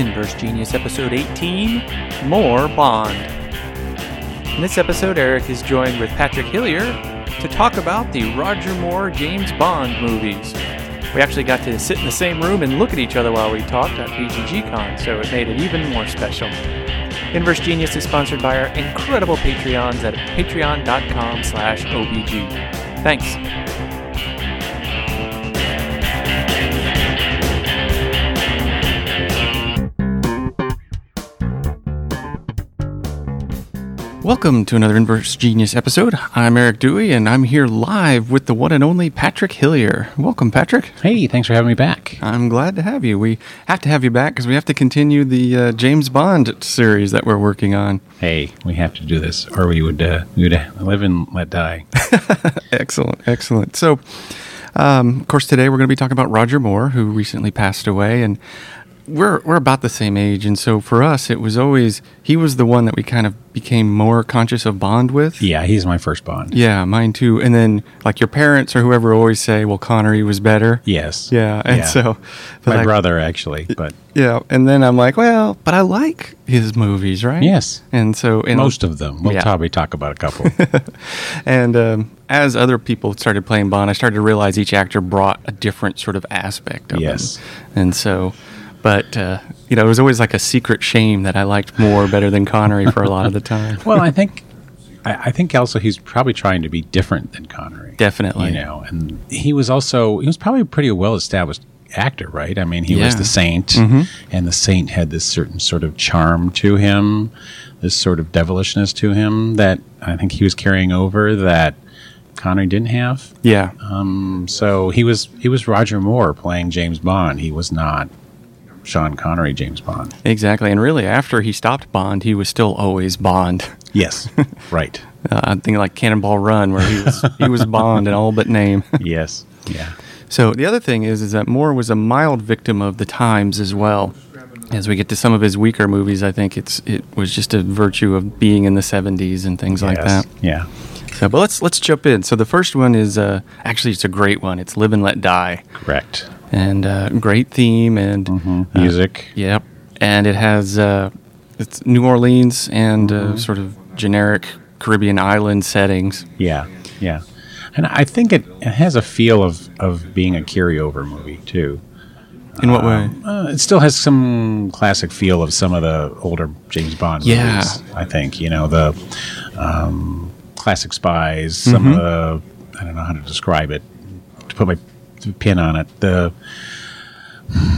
Inverse Genius Episode 18 More Bond. In this episode, Eric is joined with Patrick Hillier to talk about the Roger Moore James Bond movies. We actually got to sit in the same room and look at each other while we talked at BGGCon, so it made it even more special. Inverse Genius is sponsored by our incredible Patreons at patreon.com slash OBG. Thanks. Welcome to another Inverse Genius episode. I'm Eric Dewey, and I'm here live with the one and only Patrick Hillier. Welcome, Patrick. Hey, thanks for having me back. I'm glad to have you. We have to have you back because we have to continue the uh, James Bond series that we're working on. Hey, we have to do this, or we would uh, we would live and let die. excellent, excellent. So, um, of course, today we're going to be talking about Roger Moore, who recently passed away, and we're we're about the same age, and so for us, it was always he was the one that we kind of became more conscious of Bond with. Yeah, he's my first Bond. Yeah, mine too. And then like your parents or whoever always say, "Well, Connery was better." Yes. Yeah, and Yeah. so My like, brother actually, but Yeah, and then I'm like, well, but I like his movies, right? yes, And so and most of them. We'll Yeah. probably talk about a couple. And um, as other people started playing Bond, I started to realize each actor brought a different sort of aspect of Yes. him. And so, but uh, you know, it was always like a secret shame that I liked Moore better than Connery for a lot of the time. well, I think I, I think also he's probably trying to be different than Connery. Definitely. You know, and he was also he was probably a pretty well established actor, right? I mean, he was the Saint, Mhm. and the Saint had this certain sort of charm to him, this sort of devilishness to him that I think he was carrying over that Connery didn't have. Yeah. Um, so he was he was Roger Moore playing James Bond. He was not Sean Connery James Bond. Exactly. And really, after he stopped Bond, he was still always Bond. Yes, right. Uh, I'm thinking like Cannonball Run, where he was he was Bond in all but name. Yes, yeah. So the other thing is, is that Moore was a mild victim of the times as well. As we get to some of his weaker movies, I think it's it was just a virtue of being in the '70s and things like that. Yeah. So, but let's let's jump in. So the first one is uh, actually it's a great one. It's "Live and Let Die," Correct. and uh, great theme and hmm uh, Music. Yep, and it has uh, it's New Orleans and uh, sort of generic Caribbean island settings. Yeah, yeah. And I think it, it has a feel of, of being a carryover movie too. In what way? Uh, it still has some classic feel of some of the older James Bond Yeah. movies. I think you know the um, classic spies. Some Mhm. of the I don't know how to describe it. To put my pin on it, the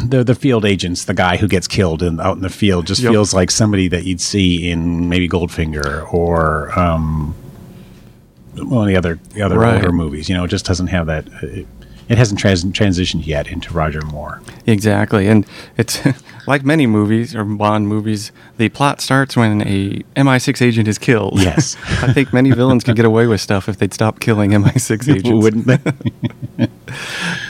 the the field agents, the guy who gets killed in, out in the field, just Yep. feels like somebody that you'd see in maybe Goldfinger or um, one of the other the other Right. older movies. You know, it just doesn't have that. It, it hasn't trans- transitioned yet into Roger Moore. Exactly, and it's like many movies or Bond movies. The plot starts when a MI6 agent is killed. Yes. I think many villains could get away with stuff if they'd stop killing MI6 agents. Wouldn't they?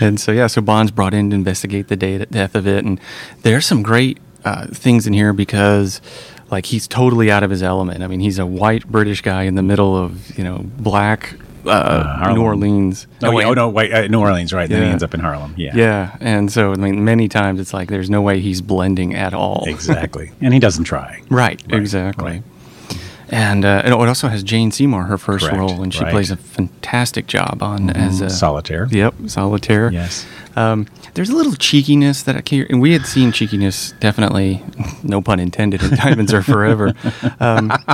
And so yeah, so Bond's brought in to investigate the day, death of it, and there's some great uh, things in here because. Like he's totally out of his element. I mean, he's a white British guy in the middle of you know black uh, Harlem. New Orleans. Oh, wait, oh no, wait, uh, New Orleans, right? Then he ends up in Harlem. Yeah, Yeah, and so I mean, many times it's like there's no way he's blending at all. exactly. and he doesn't try. Right, Right, exactly. right. And, uh, and it also has Jane Seymour, her first Correct, role, and she right. plays a fantastic job on as a Solitaire. Yep, solitaire. Yes. Um, there's a little cheekiness that I can and we had seen cheekiness definitely, no pun intended, in Diamonds Are Forever. Um,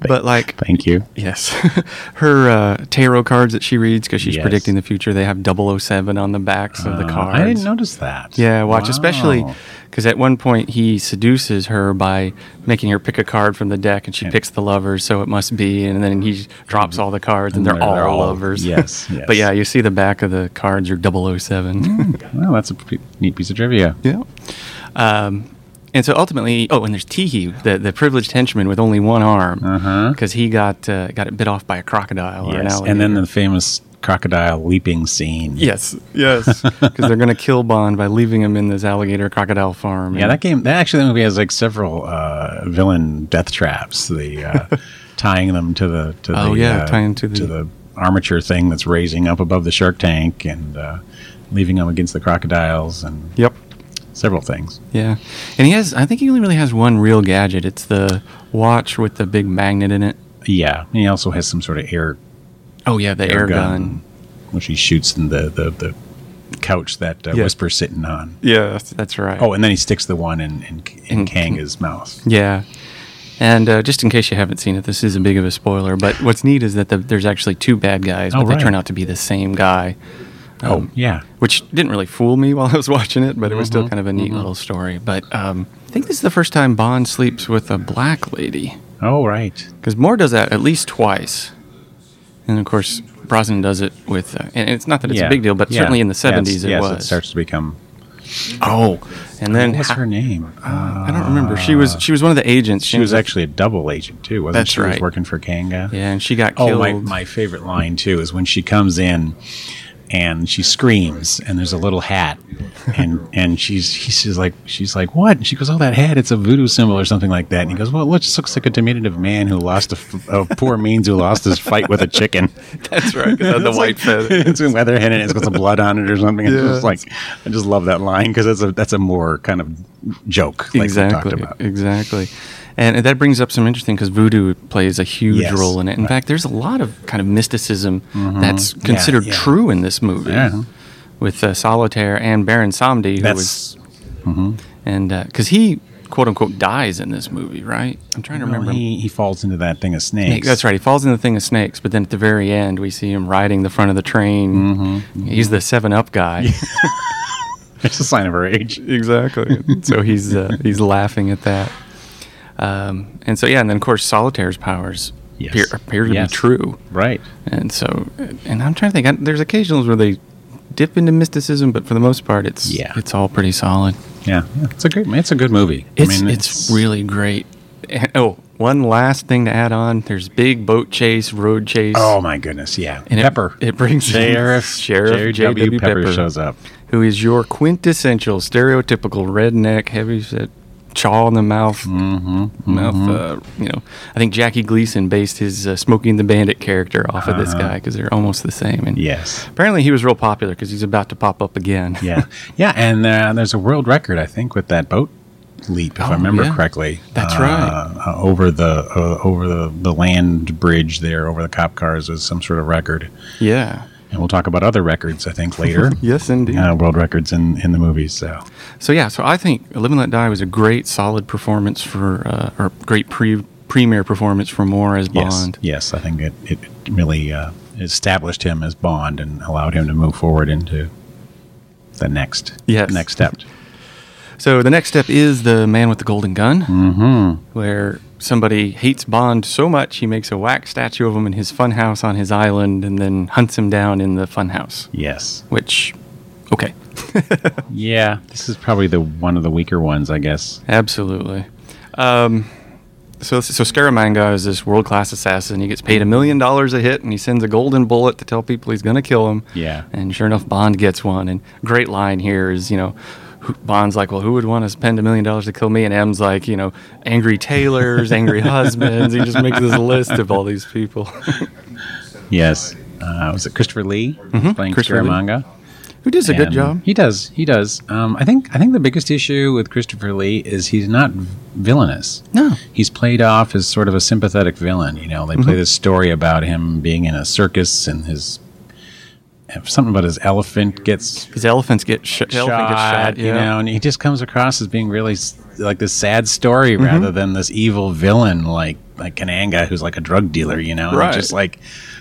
but like, Thank you. yes, her uh, tarot cards that she reads because she's Yes. predicting the future, they have 007 on the backs of the Uh, cards. I didn't notice that. Yeah, watch, especially Wow. Because at one point he seduces her by making her pick a card from the deck, and she Yeah. picks the lovers, so it must be, and then he drops all the cards, and, And they're, all, they're all- lovers. yes, but yes. Hmm. yeah, you see the back of the cards are 007. Well, that's a neat piece of trivia. yeah. Um, and so ultimately, oh, and there's Teehee, the, the privileged henchman with only one arm, Uh-huh. because he got uh, got it bit off by a crocodile Yes, and then the famous crocodile leaping scene. Yes, yes, because they're going to kill Bond by leaving him in this alligator crocodile farm. Yeah, that game. That actually the movie has like several uh, villain death traps. The uh, tying them to the to Oh, the yeah, uh, tying to the- to the armature thing that's raising up above the shark tank and uh, leaving them against the crocodiles and Yep. several things. Yeah, and he has. I think he only really has one real gadget. It's the watch with the big magnet in it. Yeah, and he also has some sort of air Oh yeah, the air, gun. which he shoots in the the, the couch that uh, Yeah. Whisper's sitting on. Yeah, that's, that's right. Oh, and then he sticks the one in in, in Kananga's mouth. Yeah. And uh, just in case you haven't seen it, this isn't big of a spoiler. But what's neat is that the, there's actually two bad guys, but Oh, they turn out to be the same guy. Oh, Um, yeah. which didn't really fool me while I was watching it, but it was still Mhm, kind of a neat little story. But um, I think this is the first time Bond sleeps with a black lady Oh, right. because Moore does that at least twice, and of course Brosnan does it with. Uh, and it's not that it's yeah. a big deal, but Yeah. certainly in the Yeah, it's- '70s it yes, was. it starts to become. oh, and then What's ha- her name? I don't remember. She was she was one of the agents. She was ended up- actually a double agent too, wasn't That's she? Was right. working for Kananga. yeah, and she got Oh, killed. my, my favorite line too is when she comes in and she screams and there's a little hat and and she's she's like she's like what? And she goes, oh that hat, it's a voodoo symbol or something like that. And he goes, well, it just looks like a diminutive man who lost a, f- a poor means who lost his fight with a chicken. That's right. 'cause it had the It's white like- feather. It's a weatherhead and it's got some blood on it or something. It's Yeah. just like I just love that line because that's a that's a Moore kind of joke like exactly. we talked about. Exactly. And that brings up some interesting because voodoo plays a huge Yes, role in it. In right. fact, there's a lot of kind of mysticism that's considered yeah. true in this movie Yeah. with uh, Solitaire and Baron Samedi, who That's was, and because he quote unquote dies in this movie, right? I'm trying to remember. he, he falls into that thing of snakes. That's right. He falls into the thing of snakes, but then at the very end, we see him riding the front of the train. Mm-hmm. He's the Seven Up guy. It's a sign of her age. exactly. so he's uh, he's laughing at that. Um, and so yeah, and then of course Solitaire's powers Yes. appear, appear to Yes. be true. Right. And so, and I'm trying to think. I, there's occasions where they dip into mysticism, but for the most part, it's Yeah. it's all pretty solid. Yeah, yeah, it's a great. It's a good movie. It's it's, really great. And- oh, one last thing to add on: there's big boat chase, road chase. Oh my goodness! Yeah, And Pepper. it brings in Sheriff Sheriff. J.W. Pepper, Pepper. shows up. who is your quintessential stereotypical redneck, heavy set, chaw in the mouth, Mm-hmm, mouth. Uh, you know, I think Jackie Gleason based his uh, Smokey and the Bandit character off of this guy because they're almost the same. And Uh-huh. Yes. apparently he was real popular because he's about to pop up again. Yeah, yeah, and uh, there's a world record, I think, with that boat leap, if Oh, I remember yeah. correctly. That's uh, right. Uh, over the uh, over the, the land bridge there, over the cop cars, is some sort of record. yeah. And we'll talk about other records, I think, later. Yes, indeed. uh, world records in in the movies. So So yeah, so I think Live and Let Die was a great, solid performance for, uh, or great pre premiere performance for Moore as yes, Bond. yes, I think it it really uh, established him as Bond and allowed him to move forward into the next Yes. next step. So the next step is the Man with the Golden Gun, Mm-hmm. where somebody hates Bond so much he makes a wax statue of him in his funhouse on his island, and then hunts him down in the funhouse. Yes. Which, okay, Yeah, this is probably the one of the weaker ones, I guess. absolutely. Um, so so Scaramanga is this world class assassin. He gets paid a million dollars a hit, and he sends a golden bullet to tell people he's going to kill him. Yeah. And sure enough, Bond gets one. And great line here is, you know, who- Bond's like, well, who would want to spend a million dollars to kill me? And M's like, you know, angry tailors, angry husbands. He just makes this list of all these people. Yes. Uh, was it Christopher Lee playing Mm-hmm. Christopher Lee. Scaramanga? Who does a good job? He does. He does. Um, I think. I think the biggest issue with Christopher Lee is he's not villainous. No. He's played off as sort of a sympathetic villain. You know, they Mm-hmm. play this story about him being in a circus and his something about his elephant gets His elephants get sh- elephant shot, gets shot. you know, and he just comes across as being really like this sad story Mm-hmm. rather than this evil villain like like Kananga, who's like a drug dealer, you know, and Right. just like,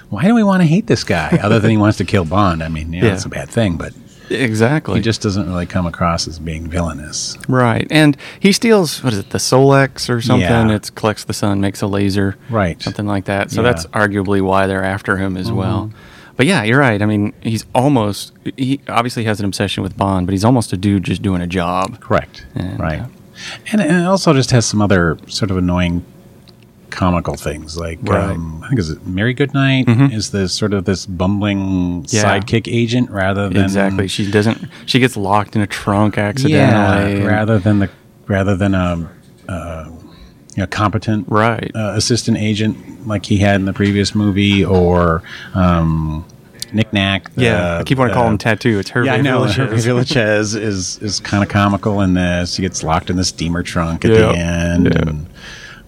why do we want to hate this guy other than he wants to kill Bond? I mean, you know, Yeah. it's a bad thing, but Exactly. he just doesn't really come across as being villainous. right. And he steals, what is it, the Solex or something? Yeah. It collects the sun, makes a laser. Right. Something like that. So Yeah. Mm-hmm. that's arguably why they're after him as well. But yeah, you're right. I mean, he's almost, he obviously has an obsession with Bond, but he's almost a dude just doing a job. Correct. And, right. uh, And, and it also just has some other sort of annoying comical things like Right. um, I think is it Mary Goodnight Mhm. is this sort of this bumbling Yeah. sidekick agent rather than Exactly. She doesn't, she gets locked in a trunk yeah accidentally. rather than the rather than a uh, you know competent Right. uh, assistant agent like he had in the previous movie or um, Knick Knack. the- Yeah, I keep wanting to call him Tattoo. It's Hervé Yeah, I know. Villechaize. Villechaize is is kind of comical in this. He gets locked in the steamer trunk at Yeah. the end, Yeah. and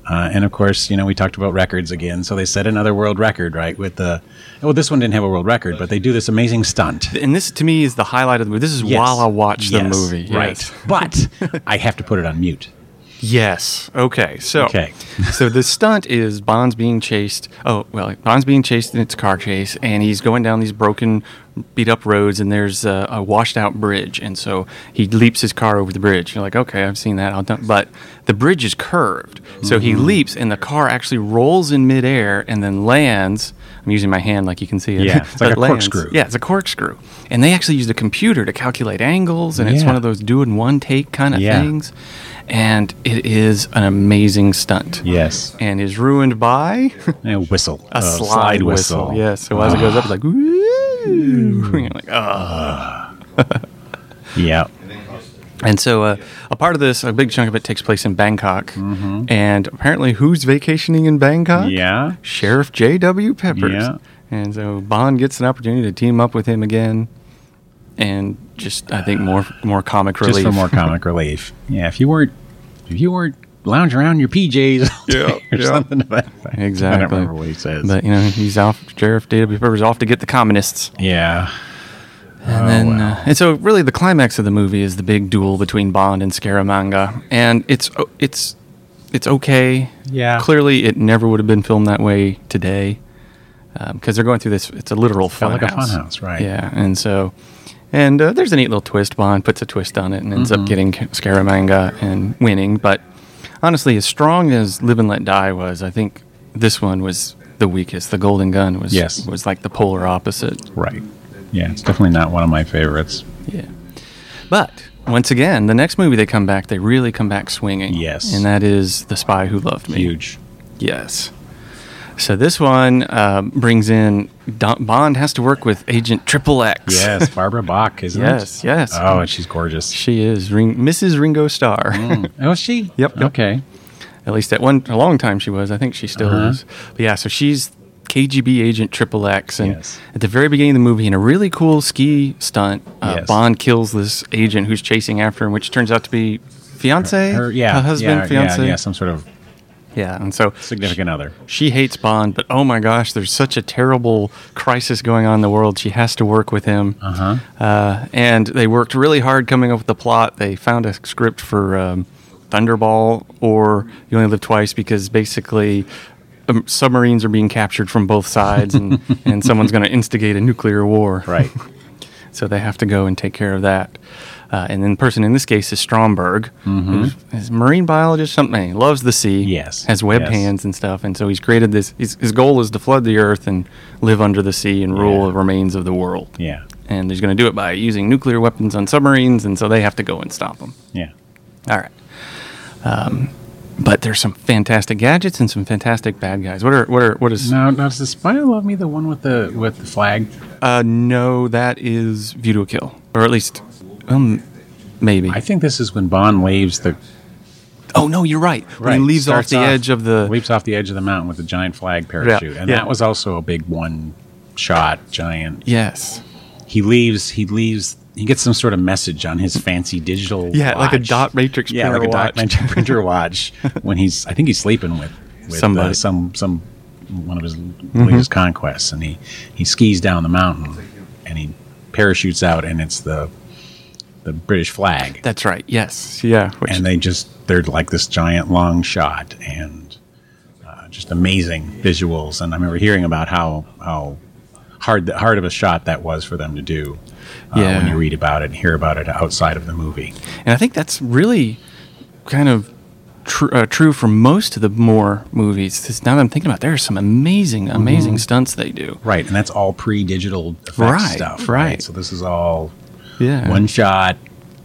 uh, and of course, you know, we talked about records again. So they set another world record, right? With the well, this one didn't have a world record, but they do this amazing stunt. And this, to me, is the highlight of the movie. This is Yes. while I watch the movie. right? Yes. But I have to put it on mute. Yes. Okay. So, Okay. so the stunt is Bond's being chased. Oh, well, Bond's being chased in its car chase, and he's going down these broken, beat up roads, and there's a, a washed out bridge, and so he leaps his car over the bridge. You're like, okay, I've seen that. I'll done. But the bridge is curved, so he Mm-hmm. leaps, and the car actually rolls in midair and then lands. I'm using my hand like you can see it. Yeah, it's like a corkscrew. Yeah, it's a corkscrew, and they actually used a computer to calculate angles, and it's one of those do in one take kind of Yeah. things and it is an amazing stunt. Yes, And is ruined by a whistle, a slide, whistle. Yes. So as it goes up, it's like, woo. Ah. You're like, oh. Yeah, And so uh, a part of this, a big chunk of it takes place in Bangkok. And apparently, who's vacationing in Bangkok? Mm-hmm. yeah. Sheriff J.W. Peppers. Yeah. And so Bond gets an opportunity to team up with him again. And just, I think, more more comic relief. Just for more comic relief. Yeah, if you weren't, if you weren't lounging around in your PJs, Yeah, or yeah. something that. Exactly. I don't remember what he says. But, you know, he's off, Sheriff J.W. Peppers off to get the communists. yeah, And Oh, then, wow. uh, and so really the climax of the movie is the big duel between Bond and Scaramanga, and it's it's it's okay. Yeah. Clearly, it never would have been filmed that way today, because they're going through this. It's a literal fun like a fun house, right. Yeah, and so, and uh, there's a neat little twist. Bond puts a twist on it and ends Mm-hmm. up getting Scaramanga and winning. But honestly, as strong as Live and Let Die was, I think this one was the weakest. The Golden Gun was Yes. was like the polar opposite. right. Yeah, it's definitely not one of my favorites. Yeah. But once again, the next movie they come back, they really come back swinging. Yes. And that is The Spy Who Loved Me. Huge. Yes. So this one um, brings in Don- Bond has to work with Agent Triple X. Yes, Barbara Bach, isn't Yes, it? yes. Oh, and she's gorgeous. She is Ring- Mrs. Ringo Starr. Oh, is she? Yep, yep. Okay. At least at one a long time she was. I think she still Uh-huh. is. But yeah, so she's KGB agent Triple X, and Yes. at the very beginning of the movie, in a really cool ski stunt, uh, Yes. Bond kills this agent who's chasing after him, which turns out to be fiance, Her, yeah, a husband, yeah, fiance, yeah, yeah, some sort of Yeah, and so significant other. she hates Bond, but oh my gosh, there's such a terrible crisis going on in the world. She has to work with him. Uh-huh. Uh, and they worked really hard coming up with the plot. They found a script for um, Thunderball or You Only Live Twice because basically um, submarines are being captured from both sides and, and someone's going to instigate a nuclear war. Right. So they have to go and take care of that. Uh, and then the person in this case is Stromberg, who's is a marine biologist, something. Loves the sea. Mm-hmm. Yes, Has webbed yes. hands and stuff. And so he's created this. His, his goal is to flood the earth and live under the sea and rule Yeah. the remains of the world. Yeah. And he's going to do it by using nuclear weapons on submarines. And so they have to go and stop him. Yeah. All right. Um, but there's some fantastic gadgets and some fantastic bad guys. What are what are what is? Now, now does the spy love me the one with the with the flag? Uh, no, that is View to a Kill, or at least, um, maybe. I think this is when Bond leaves the oh no, you're right. When he leaves off the edge of the. leaps off the edge of the mountain with the giant flag parachute, and yeah. that was also a big one shot giant. Yes. He leaves. He leaves. He gets some sort of message on his fancy digital. Yeah, like a dot matrix Yeah, printer like a dot watch. matrix printer watch. when he's, I think he's sleeping with, with Somebody. Mm-hmm. uh, some some one of his latest conquests, and he he skis down the mountain, and he parachutes out, and it's the the British flag. That's right. Yes. Yeah. Which, and they just they're like this giant long shot and uh, just amazing visuals and i remember hearing about how how hard hard of a shot that was for them to do uh, Yeah. when you read about it and hear about it outside of the movie and I think that's really kind of tr- uh, true for most of the Moore movies. 'Cause now that I'm thinking about, it, there are some amazing, amazing stunts they do. right and that's all pre-digital effects Right, stuff right. so this is all Yeah. one shot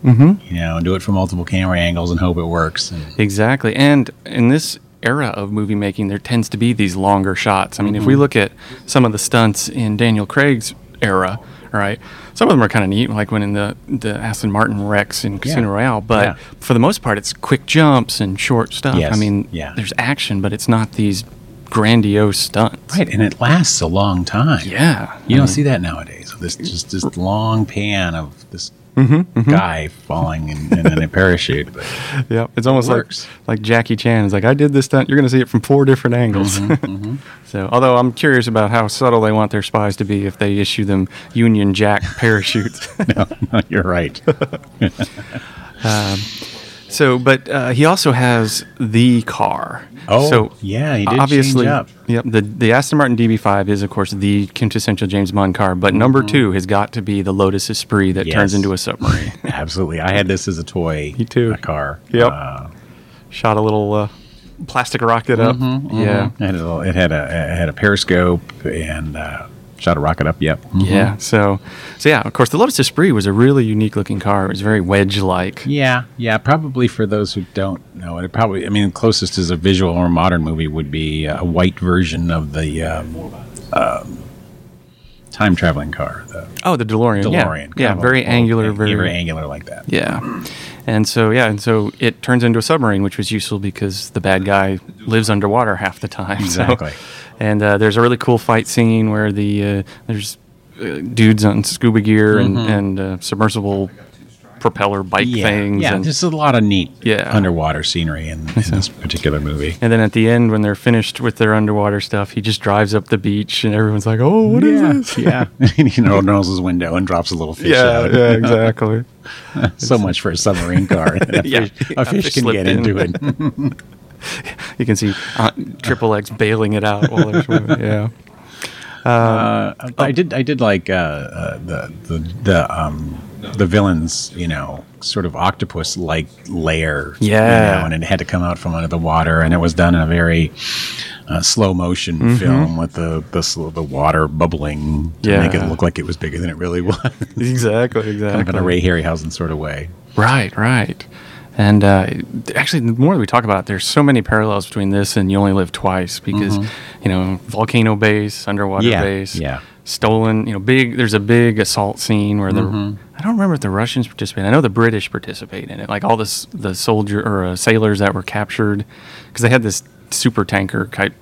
Mm-hmm. you know do it from multiple camera angles and hope it works and Exactly. And in this era of movie making, there tends to be these longer shots. I mean, if we mm-hmm. look at some of the stunts in Daniel Craig's era, right? some of them are kind of neat, like when in the, the Aston Martin wrecks in Casino Royale. But Yeah. for the most part, it's quick jumps and short stuff. Yes. I mean, Yeah. there's action, but it's not these grandiose stunts. Right, and it lasts a long time. Yeah. You don't see that nowadays. This just this long pan of this Mm-hmm, guy falling in, in, in a parachute. But Yeah, it's almost like like Jackie Chan is like, I did this stunt. You're going to see it from four different angles. Mm-hmm, so, although I'm curious about how subtle they want their spies to be if they issue them Union Jack parachutes. no, no, you're right. so, but uh, he also has the car. Oh, so yeah, he did obviously, change up. Yep, the the Aston Martin DB5 is of course the quintessential James Bond car, but number two has got to be the Lotus Esprit that turns Mm-hmm. Into a submarine. Absolutely, I had this as a toy. Me too. A car. Yep. Uh, Shot a little uh, plastic rocket up. Mm-hmm, Yeah. it had a, little- it had a it had a periscope and uh, shot a rocket up. Yep. Yeah. So, so yeah. Of course, the Lotus Esprit was a really unique looking car. It was very wedge-like. Yeah, yeah. Probably for those who don't know it, probably. I mean, closest as a visual or modern movie would be a white version of the um, um, time traveling car, the Oh, the DeLorean. DeLorean. Yeah. Yeah. Very a- angular. a- Very. very angular like that. Yeah. And so yeah, and so it turns into a submarine, which was useful because the bad guy lives underwater half the time. So- Exactly. And uh, there's a really cool fight scene where the uh, there's uh, dudes on scuba gear and and uh, submersible propeller bike Mm-hmm. Yeah, things. yeah. and, There's a lot of neat Yeah. underwater scenery in, in this particular movie. and then at the end, when they're finished with their underwater stuff, he just drives up the beach, and everyone's like, "Oh, what is yeah, this?" yeah. you know, rolls his window and drops a little fish Yeah, out. yeah, exactly. so much for a submarine car. a Yeah, fish, a a fish fish can get in. into it. You can see uh, Triple X bailing it out while they're swimming. Yeah. Uh, I did. I did like uh, uh, the the the um the villains. You know, sort of octopus like layer. Yeah. you know, and it had to come out from under the water, and it was done in a very uh, slow motion film with the the, the water bubbling to make it look like it was bigger than it really was. Exactly. Exactly. kind of in a Ray Harryhausen sort of way. Right, right. And uh, actually, the more that we talk about it, there's so many parallels between this and You Only Live Twice because, you know, volcano base, underwater Mm-hmm. Yeah, base, yeah. stolen, you know, big, there's a big assault scene where the, Mm-hmm. I don't remember if the Russians participate. I know the British participate in it, like all the, s- the soldier or uh, sailors that were captured because they had this super tanker type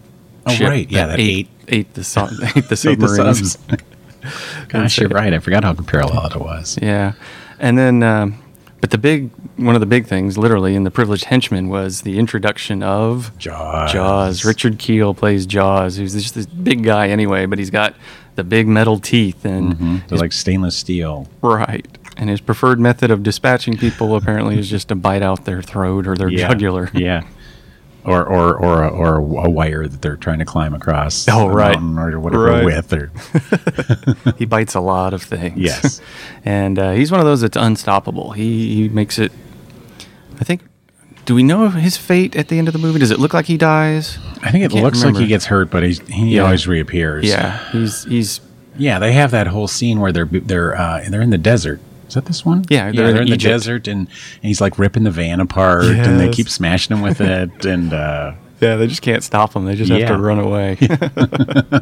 Oh, ship right, yeah, that ate, ate the, su- ate the Ate the submarines. Gosh, you're right. I forgot how parallel it was. Yeah, and then, um, but the big one of the big things, literally, in the privileged henchman was the introduction of Jaws. Jaws. Richard Kiel plays Jaws, who's just this big guy anyway, but he's got the big metal teeth and mm-hmm. They're his- like stainless steel. right. And his preferred method of dispatching people apparently is just to bite out their throat or their yeah. jugular. Yeah. Or or or a, or a wire that they're trying to climb across. Oh, right. or whatever Right. with or he bites a lot of things. Yes. and uh, he's one of those that's unstoppable. He, he makes it. I think. Do we know his fate at the end of the movie? Does it look like he dies? I think it can't looks like he gets hurt, but he's, he Yeah. always reappears. Yeah, he's he's yeah. They have that whole scene where they're they're uh, they're in the desert. Is that this one? Yeah, they're, they're in in the Egypt. desert, and, and he's like ripping the van apart, and they keep smashing him with it, and uh, yeah. They just can't stop him. They just have to run away.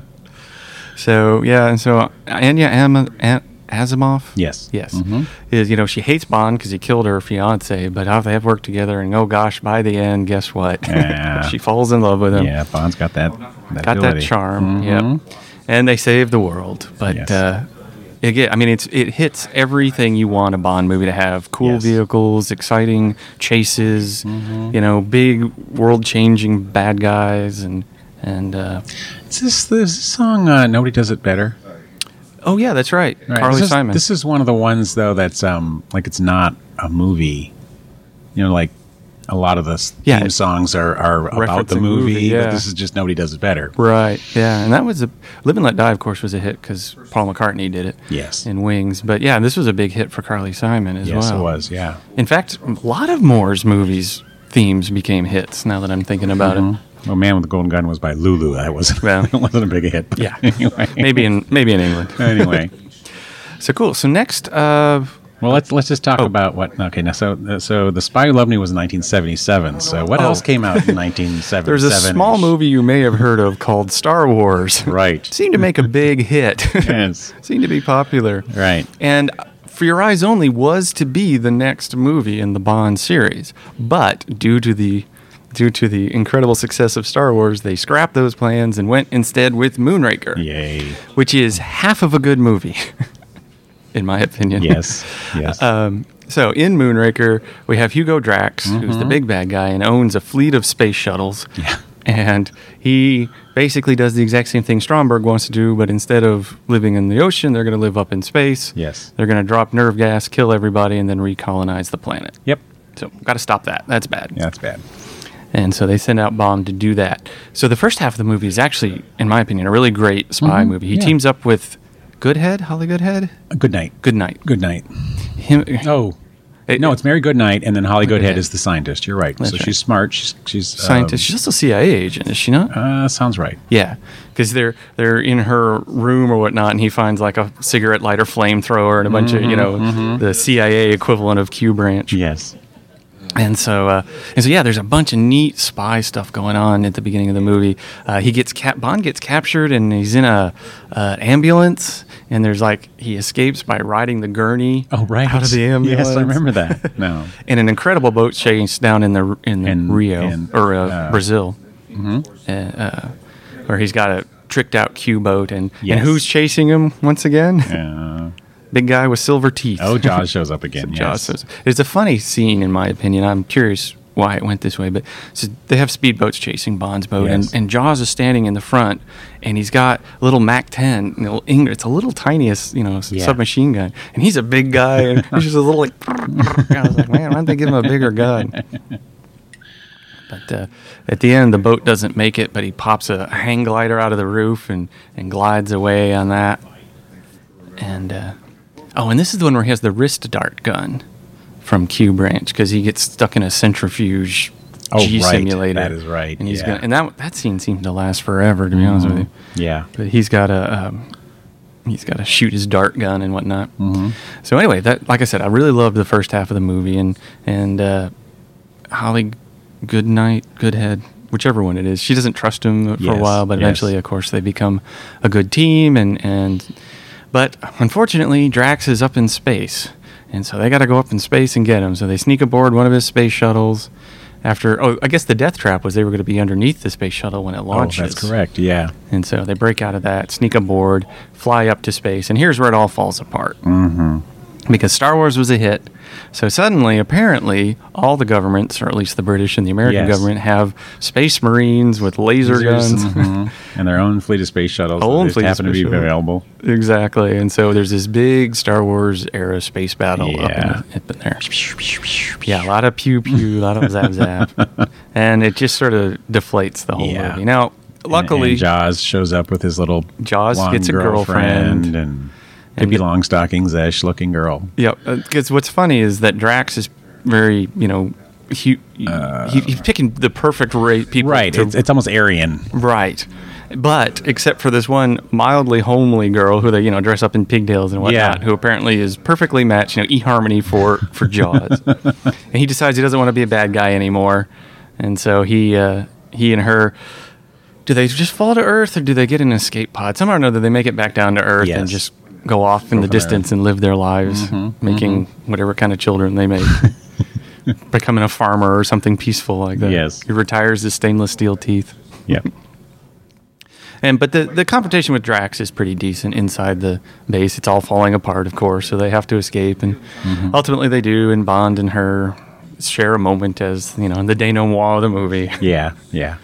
so yeah, and so Anya Am- An- Asimov. yes, Yes, Mhm. is you know she hates Bond because he killed her fiance, but how they have worked together, and oh gosh, by the end, guess what? Yeah. she falls in love with him. yeah. Bond's got that, that got ability. that charm. Mhm. Yep. And they save the world, but Yes. uh, again, I mean, it's it hits everything you want a Bond movie to have: cool Yes. vehicles, exciting chases, Mm-hmm. you know, big world-changing bad guys, and and uh, Is this this song? Uh, Nobody does it better. oh yeah, that's right, Right. Carly this is, Simon. This is one of the ones though that's um like it's not a movie. You know, like a lot of the Yeah. theme songs are, are about the movie, movie, yeah. but this is just nobody does it better. Right. Yeah, and that was a "Live and Let Die." Of course, was a hit because Paul McCartney did it. Yes. In Wings, but yeah, this was a big hit for Carly Simon as Yes, well. it was. Yeah. In fact, a lot of Moore's movies themes became hits. Now that I'm thinking about it. Well, Man with the Golden Gun was by Lulu. That wasn't Well. that wasn't a big hit. but Yeah. Anyway. maybe in maybe in England. anyway. So cool. So next, uh, Well, let's let's just talk Oh. about what. Okay, now so so the Spy Who Loved Me was in 1977. So what Oh. else came out in 1977? there's a small movie you may have heard of called Star Wars. Right. Seemed to make a big hit. Yes. Seemed to be popular. Right. And For Your Eyes Only was to be the next movie in the Bond series, but due to the due to the incredible success of Star Wars, they scrapped those plans and went instead with Moonraker, Yay. which is half of a good movie, in my opinion. Yes. Yes. Um, so in Moonraker, we have Hugo Drax, who's the big bad guy and owns a fleet of space shuttles. Mm-hmm. Yeah. And he basically does the exact same thing Stromberg wants to do, but instead of living in the ocean, they're going to live up in space. Yes. They're going to drop nerve gas, kill everybody, and then recolonize the planet. yep. So, got to stop that. That's bad. Yeah, that's bad. And so they send out Bond to do that. So the first half of the movie is actually, in my opinion, a really great spy movie. He Mm-hmm. yeah. teams up with Goodhead, Holly Goodhead. Good night. Good night. Good night. Him, Oh. It- no, it's Mary Goodnight, and then Holly Goodhead Goodhead. is the scientist. You're right. That's so right. she's smart. She's she's um, scientist. She's also a CIA agent, is she not? Uh, sounds right. Yeah, because they're they're in her room or whatnot, and he finds like a cigarette lighter, flamethrower, and a bunch of you know the CIA equivalent of Q branch. Yes. And so, uh, and so, yeah, there's a bunch of neat spy stuff going on at the beginning of the movie. Uh, he gets cap- Bond gets captured, and he's in a uh, ambulance, and there's like he escapes by riding the gurney Oh, right. out of the ambulance. Yes, I remember that. No. And an incredible boat chase down in the in, In- Rio in, or uh, uh, Brazil, uh, uh, where he's got a tricked out Q boat, and Yes. and who's chasing him once again? Big guy with silver teeth. oh, Jaws shows up again. Jaws. yes. says- It's a funny scene, in my opinion. I'm curious why it went this way, but so they have speedboats chasing Bond's boat, Yes. and, and Jaws is standing in the front, and he's got a little Mac 10. you know, It's a little tiniest, you know, Yeah. submachine gun, and he's a big guy, and he's just a little like. I was like, man, why don't they give him a bigger gun? But uh, at the end, the boat doesn't make it, but he pops a hang glider out of the roof and, and glides away on that. And uh, oh, and this is the one where he has the wrist dart gun from Q Branch because he gets stuck in a centrifuge Oh, G right. simulator. That is right, And he's yeah. gonna and that that scene seems to last forever. To be honest with you, Yeah. but he's got to um, he's got to shoot his dart gun and whatnot. Mm-hmm. So anyway, that like I said, I really loved the first half of the movie and and uh, Holly Goodnight, Goodhead, whichever one it is, she doesn't trust him for a while, but yes. eventually, of course, they become a good team and and but unfortunately, Drax is up in space, and so they got to go up in space and get him. So they sneak aboard one of his space shuttles. After, oh, I guess the death trap was they were going to be underneath the space shuttle when it launches. Oh, that's correct. Yeah. And so they break out of that, sneak aboard, fly up to space, and here's where it all falls apart. Mm-hmm. Because Star Wars was a hit. So suddenly, apparently, all the governments, or at least the British and the American Yes. government, have space marines with laser guns. Mhm. and their own fleet of space shuttles. Own fleet of happen to be shuttle. available. exactly. And so there's this big Star Wars era space battle up, in the, up in there. Yeah, a lot of pew pew, a lot of zap zap. and it just sort of deflates the whole Yeah. movie. Now, luckily, and Jaws shows up with his little Jaws gets a girlfriend. and And Pippi the- Longstockings ish looking girl. Yeah, because what's funny is that Drax is very, you know, he, he he's picking the perfect rate people. Uh, Right. to- It's, it's almost Aryan. right. But except for this one mildly homely girl who they, you know, dress up in pigtails and whatnot, Yeah. who apparently is perfectly matched, you know, eHarmony for for Jaws. and he decides he doesn't want to be a bad guy anymore, and so he uh, he and her. Do they just fall to Earth, or do they get an escape pod? Somehow or another, they make it back down to Earth and just go off in the there. distance and live their lives, making whatever kind of children they make. Becoming a farmer or something peaceful like that. Yes. He retires his stainless steel teeth. Yep. And but the the confrontation with Drax is pretty decent inside the base. It's all falling apart, of course, so they have to escape, and Mm-hmm. ultimately they do. And Bond and her share a moment as you know in the denouement of the movie. Yeah. Yeah.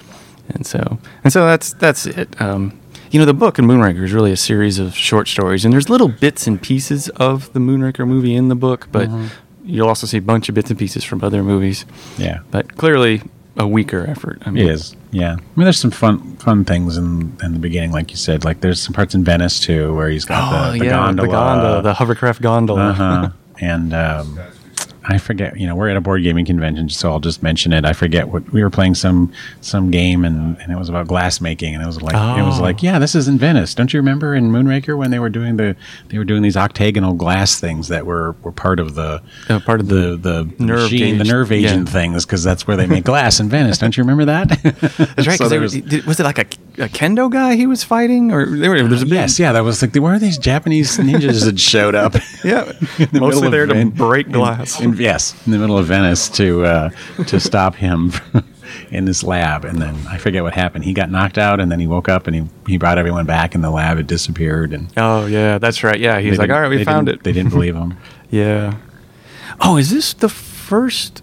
And so and so that's that's it. Um, you know, the book in Moonraker is really a series of short stories, and there's little bits and pieces of the Moonraker movie in the book, but Mm-hmm. you'll also see a bunch of bits and pieces from other movies. Yeah. But clearly, a weaker effort. I mean, It is. Yeah. I mean, there's some fun fun things in in the beginning, like you said. Like there's some parts in Venice too, where he's got Oh the, the yeah, gondola, the gondola, the hovercraft gondola. uh-huh. and um, I forget. You know, we're at a board gaming convention, so I'll just mention it. I forget what we were playing some some game, and, and it was about glass making, and it was like it was Oh. like, yeah, this is in Venice. Don't you remember in Moonraker when they were doing the they were doing these octagonal glass things that were were part of the Uh, part of the the nerve machine, the nerve agent yeah. things, because that's where they make glass in Venice. Don't you remember that? That's right. So there was- did- was, it like a, a kendo guy he was fighting, or they were, there was a big, Yes, yeah, that was like, where are these Japanese ninjas that showed up? yeah, in the mostly there to break in- glass. Yes, in the middle of Venice to uh, to stop him in this lab, and then I forget what happened. He got knocked out, and then he woke up and he he brought everyone back, and the lab had disappeared. And Oh yeah, that's right. Yeah, he's like, all right, we found it. They didn't believe him. Yeah. Oh, is this the first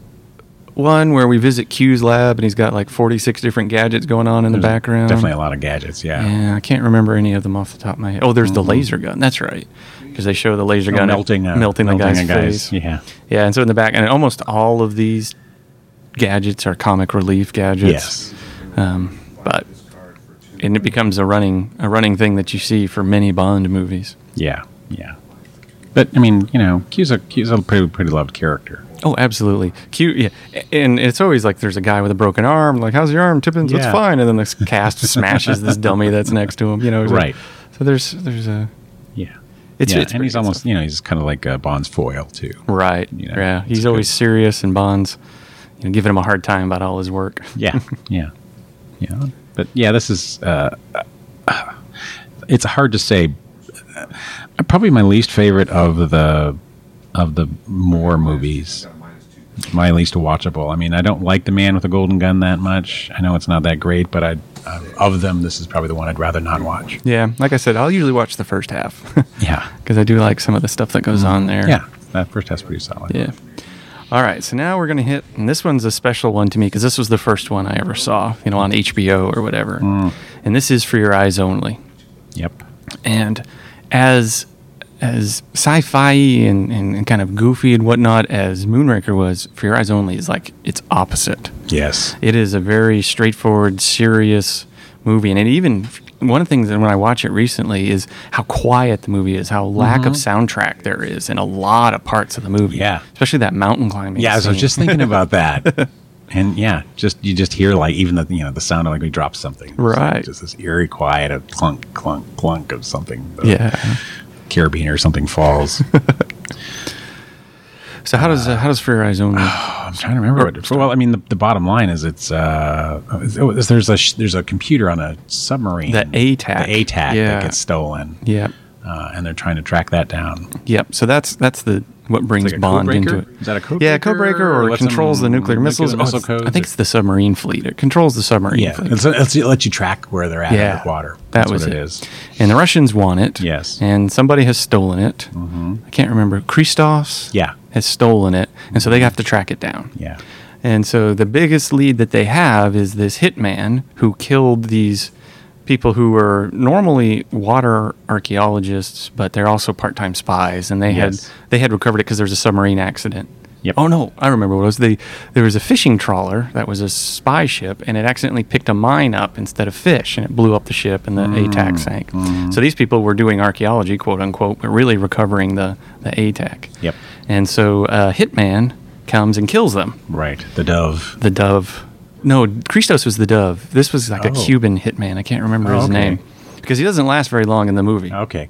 one where we visit Q's lab and he's got like 46 different gadgets going on in the background? Definitely a lot of gadgets. Yeah. Yeah, I can't remember any of them off the top of my head. Oh, there's the laser gun. That's right. Because they show the laser Oh, gun melting, uh, melting the guy's, guy's- face. Yeah. Yeah, and so in the back, and almost all of these gadgets are comic relief gadgets. Yes. Um, but and it becomes a running a running thing that you see for many Bond movies. Yeah. Yeah. But I mean, you know, Q's a Q's a pretty pretty loved character. Oh, absolutely. Q, Yeah. And it's always like there's a guy with a broken arm. Like, how's your arm, Tippins? It's fine. And then this cast smashes this dummy that's next to him. You know, it's like- Right. so there's there's a Yeah. It's yeah, it's and he's almost stuff. you know he's kind of like uh, Bond's foil too. right. you know, yeah, he's always good. serious, and Bond's you know giving him a hard time about all his work. Yeah, yeah, yeah. But yeah, this is. Uh, it's hard to say. Uh, Probably my least favorite of the of the Moore movies. My least watchable. I mean, I don't like the Man with the Golden Gun that much. I know it's not that great, but I uh, of them, this is probably the one I'd rather not watch. Yeah, like I said, I'll usually watch the first half Yeah, because I do like some of the stuff that goes on there. yeah. That first half's pretty solid. Yeah. All right, so now we're gonna hit, and this one's a special one to me because this was the first one I ever saw, you know, on HBO or whatever. And this is for your eyes only. Yep. And as as sci-fi and, and, and kind of goofy and whatnot as Moonraker was, For Your Eyes Only is like its opposite. Yes. It is a very straightforward, serious movie, and it even one of the things that when I watch it recently is how quiet the movie is, how lack of soundtrack there is in a lot of parts of the movie. Mm-hmm. Yeah. especially that mountain climbing. Yeah, I was just thinking about that. And yeah, just you just hear like even the you know the sound of like we drop something, Just- Right. Just this eerie quiet of clunk clunk clunk of something. The yeah. Carabiner or something falls. So how does uh, how does Your Eyes Only? I'm trying to remember what. Well, I mean, the, the bottom line is it's uh, is- there's a sh- there's a computer on a submarine, The ATAC. the ATAC Yeah. that gets stolen, yeah. uh, and they're trying to track that down. Yep. So that's that's the what brings like Bond into it. Is that a codebreaker Yeah, codebreaker, or or, it controls the nuclear missiles. missile Oh, I think or- it's the submarine fleet. It controls the submarine Yeah, fleet. it's, it's, it lets you track where they're at in yeah, the water. That That's was what it. it is. And the Russians want it. Yes. And somebody has stolen it. Mm-hmm. I can't remember. Christos. Yeah, Has stolen it, and so they have to track it down. yeah. And so the biggest lead that they have is this hitman who killed these people who were normally water archaeologists, but they're also part-time spies, and they Yes. had they had recovered it because there was a submarine accident. Yep. Oh no, I remember what it was. They there was a fishing trawler that was a spy ship, and it accidentally picked a mine up instead of fish, and it blew up the ship, and the Mm. ATAC sank. So these people were doing archaeology, quote unquote, but really recovering the the ATAC. Yep. And so uh, Hitman comes and kills them Right. The dove. the dove. No, Christos was the dove. This was like a Oh. Cuban hitman. I can't remember Oh, his okay. name because he doesn't last very long in the movie. Okay.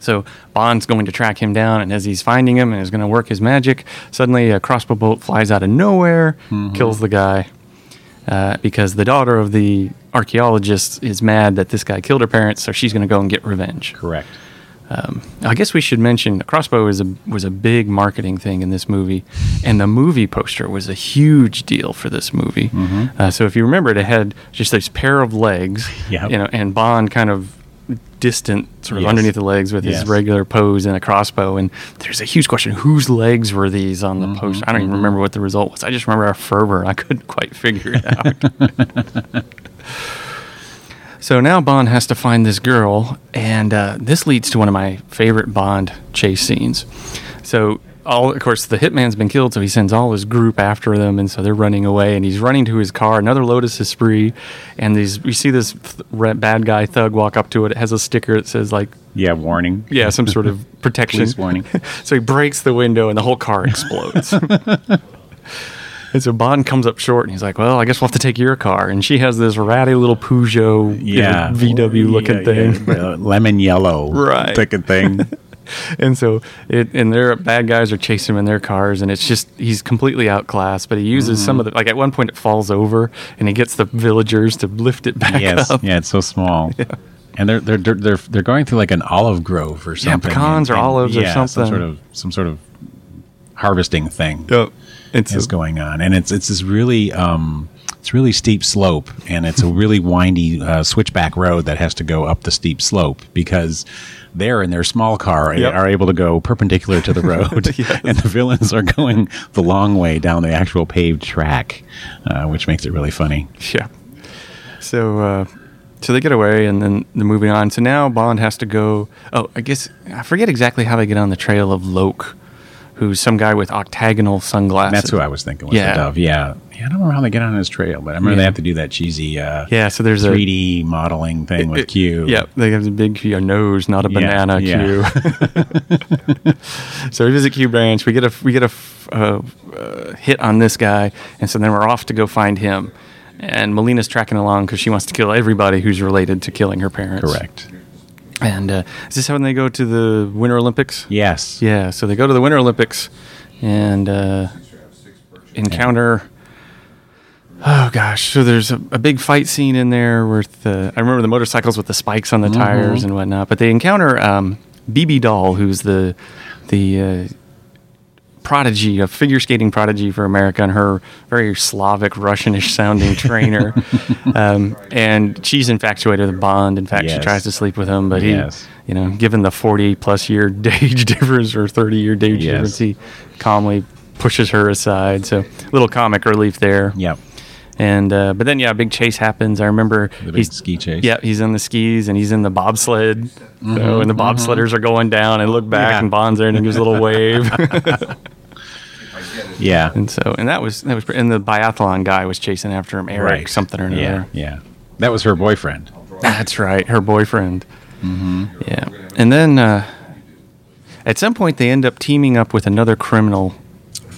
So Bond's going to track him down, and as he's finding him and is going to work his magic, suddenly a crossbow bolt flies out of nowhere, Mm-hmm. kills the guy. Uh, because the daughter of the archaeologist is mad that this guy killed her parents, so she's going to go and get revenge. Correct. Um, I guess we should mention crossbow is a was a big marketing thing in this movie, and the movie poster was a huge deal for this movie. Mm-hmm. Uh, so if you remember, it, had just this pair of legs, Yep. you know, and Bond kind of distant, sort of Yes. underneath the legs with Yes. his regular pose and a crossbow. And there's a huge question: whose legs were these on the mm-hmm. poster? I don't even mm-hmm. remember what the result was. I just remember our fervor. I couldn't quite figure it out. So now Bond has to find this girl, and uh, this leads to one of my favorite Bond chase scenes. So, all of course, the hitman's been killed, so he sends all his group after them, and so they're running away, and he's running to his car. Another Lotus Esprit, and these we see this th- bad guy thug walk up to it. It has a sticker that says like, Yeah. Warning. yeah, some sort of protection. Police warning. so he breaks the window, and the whole car explodes. And so Bond comes up short and he's like, Well, I guess we'll have to take your car. And she has this ratty little Peugeot you know, Yeah. VW looking Yeah, thing. yeah. Lemon yellow. Right. Ticket thing. and so it and their bad guys are chasing him in their cars and it's just he's completely outclassed but he uses some of the like at one point it falls over and he gets the villagers to lift it back yes. up Yeah. It's so small. And they're, they're they're they're going through like an olive grove or something. pecans and- or and- olives or yeah, Some something. sort of some sort of harvesting thing Yep. It's is going on, and it's it's this really um, it's really steep slope, and it's a really windy uh, switchback road that has to go up the steep slope because they're in their small car Yep. are able to go perpendicular to the road, Yes. and the villains are going the long way down the actual paved track, uh, which makes it really funny. Yeah. So, uh, so they get away, and then they're moving on. So now Bond has to go. Oh, I guess I forget exactly how they get on the trail of Locque, who's some guy with octagonal sunglasses. That's who I was thinking was Yeah. the dove. Yeah. yeah, I don't remember how they get on his trail, but I remember Yeah. they have to do that cheesy uh, Yeah. So there's a 3D modeling thing with it- Q. Yep, they have a big Q, a nose, not a Yeah, banana yeah. Q. so we visit Q Branch. We get a we get a uh, uh, hit on this guy, and so then we're off to go find him. And Melina's tracking along because she wants to kill everybody who's related to killing her parents. Correct. And uh, is this when they go to the Winter Olympics? Yes. Yeah, so they go to the Winter Olympics and uh, encounter. Oh gosh! So there's a, a big fight scene in there with the. I remember the motorcycles with the spikes on the tires and whatnot. But they encounter um, Bibi Dahl, who's the the uh, prodigy, a figure skating prodigy for America, and her very Slavic, Russianish sounding trainer. um, and she's infatuated with Bond. In fact, she tries to sleep with him, but he, Yes. you know, given the 40 plus year age difference or 30 year age Yes. difference, he calmly pushes her aside. So, little comic relief there. Yep. And uh, but then yeah, a big chase happens. I remember The big ski chase. Yeah, he's in the skis and he's in the bobsled. So, and the bobsledders are going down and look back Mm-hmm, Yeah. and Bond's there and he gives a little wave. Yeah. and so and that was that was and the biathlon guy was chasing after him, Eric Right. something or another. Yeah. Yeah. That was her boyfriend. That's right, her boyfriend. Mm-hmm. Yeah, and then uh, at some point they end up teaming up with another criminal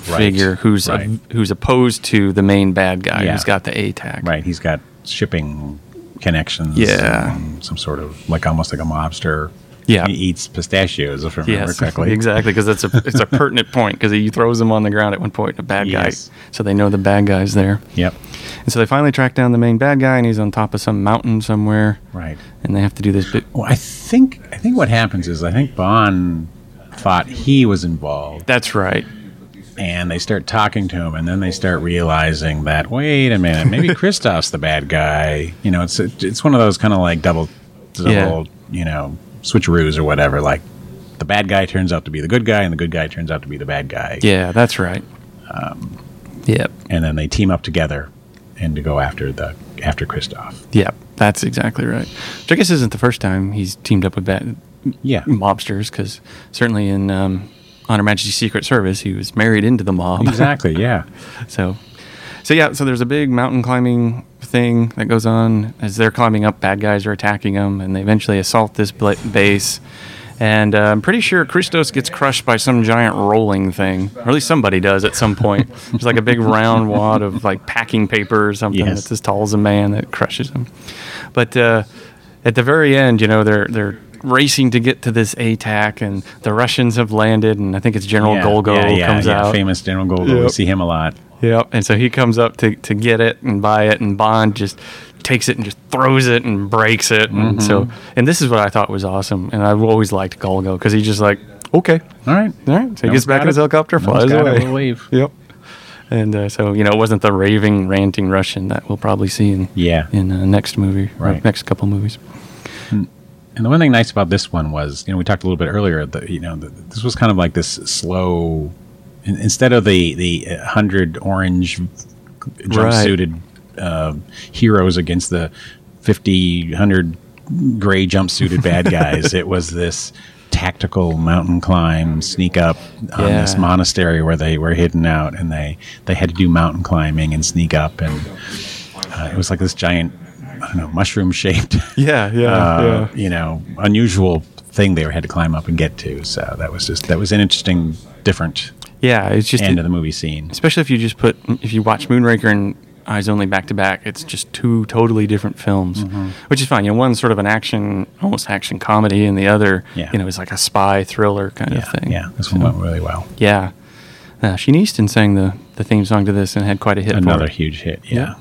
Right, figure who's a- who's opposed to the main bad guy Yeah. who's got the ATAC. Right. He's got shipping connections. Yeah. Some sort of like almost like a mobster. Yeah. He eats pistachios, if I remember Yes, correctly. exactly, because it's a it's a pertinent point because he throws them on the ground at one point. A bad Yes. guy, so they know the bad guy's there. Yep. And so they finally track down the main bad guy, and he's on top of some mountain somewhere, Right. and they have to do this bit. Well, I think I think what happens is I think Bond thought he was involved, That's right. And they start talking to him, and then they start realizing that wait a minute, maybe Kristoff's the bad guy. You know, it's it's one of those kind of like double double Yeah. you know switcheroos or whatever. Like the bad guy turns out to be the good guy, and the good guy turns out to be the bad guy. Yeah, that's right. Um, yep, and then they team up together and to go after the after Kristoff. yep, that's exactly right. Which I guess isn't the first time he's teamed up with bad Yeah, mobsters, because certainly in um, On Her Majesty's Secret Service, he was married into the mob. exactly. Yeah, So, so yeah, so there's a big mountain climbing thing that goes on as they're climbing up. Bad guys are attacking them, and they eventually assault this bla- base. And uh, I'm pretty sure Christos gets crushed by some giant rolling thing, or at least somebody does at some point. There's like a big round wad of like packing paper or something Yes. that's as tall as a man that crushes him. But uh, at the very end, you know, they're they're racing to get to this ATAC, and the Russians have landed, and I think it's General yeah, Golgo yeah, yeah, comes yeah, out. Famous General Golgo. We see him a lot. Yep. And so he comes up to, to get it and buy it, and Bond just takes it and just throws it and breaks it. And so, Mm-hmm. and this is what I thought was awesome. And I've always liked Golgo because he's just like, okay, All right. all right. So he No gets back got in his helicopter, No flies got it, away. we'll leave. Yep. And uh, so, you know, it wasn't the raving, ranting Russian that we'll probably see in Yeah. in uh, next movie, or Right. next couple movies. And the one thing nice about this one was, you know, we talked a little bit earlier that you know this was kind of like this slow. in- Instead of the the uh, hundred orange jumpsuited uh, heroes against the 50, 100 gray jumpsuited bad guys, it was this tactical mountain climb, sneak up on this monastery where they were hidden out, and they they had to do mountain climbing and sneak up, and uh, it was like this giant. I don't know, mushroom shaped Yeah, yeah, uh, you know, unusual thing they had to climb up and get to. So that was just that was an interesting, different yeah. It's just end of the movie scene. especially if you just put if you watch Moonraker and Eyes Only back to back, it's just two totally different films, Mm-hmm. which is fine. You know, one's sort of an action, almost action comedy, and the other, Yeah. you know, is like a spy thriller kind Yeah, of thing. yeah, this one went really well. yeah. Uh, Sheena Easton sang the the theme song to this and had quite a hit. Another it. huge hit. Yeah. Yeah,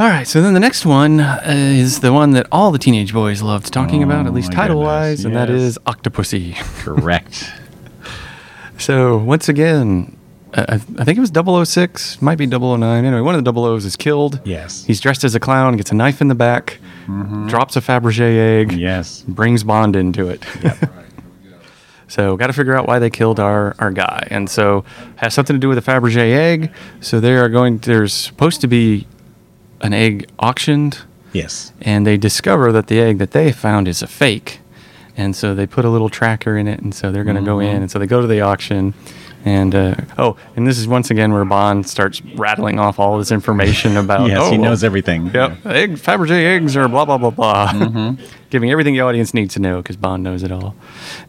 All right, so then the next one uh, is the one that all the teenage boys loved talking about, at Oh, least title wise, goodness, and that yes. is Octopussy. correct. So once again, uh, I, I think it was 006, might be 009. Anyway, one of the 00s is killed. Yes. He's dressed as a clown, gets a knife in the back, drops a Fabergé egg, Yes. brings Bond into it. Yep. so, got to figure out why they killed our, our guy. And so, has something to do with the Fabergé egg. So, they are going, there's supposed to be an egg auctioned Yes. and they discover that the egg that they found is a fake. And so they put a little tracker in it, and so they're going to go Mm-hmm. in, and so they go to the auction, and uh, oh, and this is once again where Bond starts rattling off all this information about. Yes, oh, he knows everything. Yep, egg Fabergé eggs are blah blah blah blah, Mm-hmm. giving everything the audience needs to know because Bond knows it all.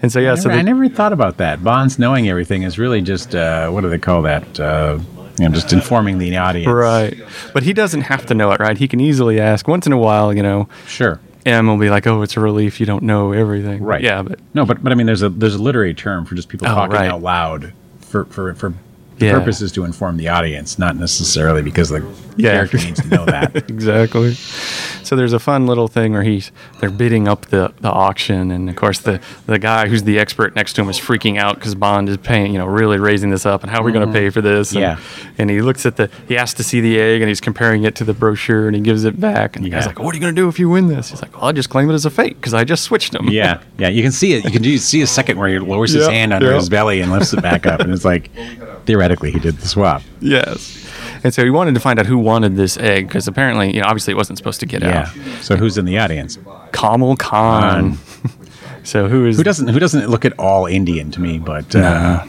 And so yeah, I so never, I never thought about that. Bonds knowing everything is really just uh, what do they call that? Uh, know, just informing the audience. right, but he doesn't have to know it, right? He can easily ask once in a while, you know. Sure. M will be like, "Oh, it's a relief you don't know everything." Right. Yeah, but no, but but I mean, there's a there's a literary term for just people Oh, talking right. out loud for for for the Yeah. purpose is to inform the audience, not necessarily because the Yeah. character needs to know that. exactly. So there's a fun little thing where he's they're bidding up the, the auction, and of course the the guy who's the expert next to him is freaking out because Bond is paying, you know, really raising this up, and how are we going to mm-hmm. pay for this? And, Yeah. And he looks at the he asks to see the egg, and he's comparing it to the brochure, and he gives it back, and the guy's like, "What are you going to do if you win this?" He's like, "Well, I just claim it as a fake because I just switched them." yeah, yeah, you can see it. You can do, see a second where he lowers his hand under yeah. his belly and lifts it back up, and it's like theoretically he did the swap. yes. And so he wanted to find out who wanted this egg because apparently, you know, obviously it wasn't supposed to get Yeah. out. So who's in the audience? Kamal Khan. so who is Who doesn't who doesn't look at all Indian to me, but uh,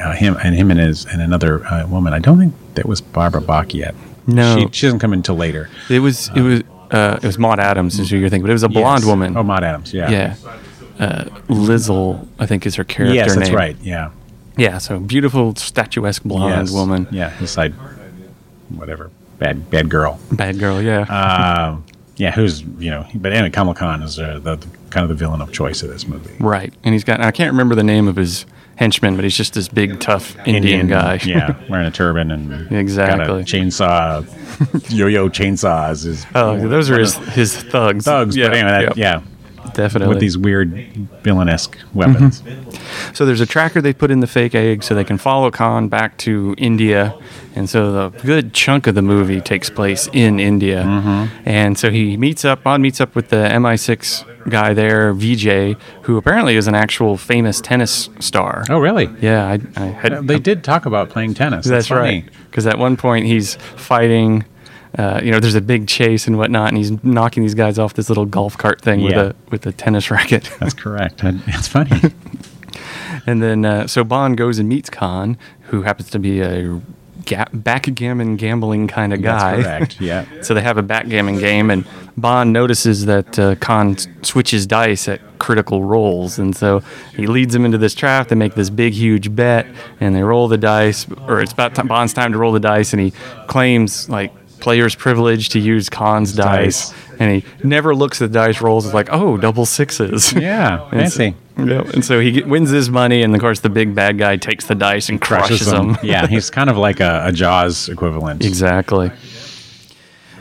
uh, him and him and his and another uh, woman. I don't think that was Barbara Bach yet. No. she, she doesn't come until later. It was it was uh, it was Maud Adams is who you're thinking, but it was a blonde Yes. woman. Oh, Maud Adams. Yeah. yeah, uh, Lizzle I think is her character Yes, that's name. right. Yeah. Yeah, so beautiful statuesque blonde Yes. woman, Yeah. His side, whatever. Bad bad girl. bad girl. Yeah, Uh, yeah. Who's you know? But anyway, Kamal Khan is uh, the, the kind of the villain of choice of this movie. right. And he's got I can't remember the name of his henchman, but he's just this big tough Indian, guy. yeah, wearing a turban and Exactly. got a chainsaw, yo-yo chainsaws. Is oh, those are his his thugs. thugs. Yeah, but anyway, that, yep, yeah, definitely. with these weird villainesque weapons. So there's a tracker they put in the fake egg so they can follow Khan back to India. And so the good chunk of the movie takes place in India. Mm-hmm. And so he meets up, Bond meets up with the MI6 guy there, Vijay, who apparently is an actual famous tennis star. Oh, really? Yeah, I, I had. They did talk about playing tennis. that's That's, funny. right. Because at one point he's fighting. Uh, you know, there's a big chase and whatnot, and he's knocking these guys off this little golf cart thing with a with a tennis racket. That's correct. It's funny. And then, uh, so Bond goes and meets Khan, who happens to be a ga- backgammon gambling kind of guy. That's correct. Yeah. so they have a backgammon game, and Bond notices that uh, Khan switches dice at critical rolls, and so he leads him into this trap. They make this big, huge bet, and they roll the dice, or it's about time, Bond's time to roll the dice, and he claims like player's privilege to use Khan's dice, dice. and he never looks at the dice rolls. It's like, oh, double sixes. Yeah. And so- Fancy. Yep. And so he get, wins his money, and of course, the big bad guy takes the dice and crushes, him. yeah, he's kind of like a, a Jaws equivalent. exactly.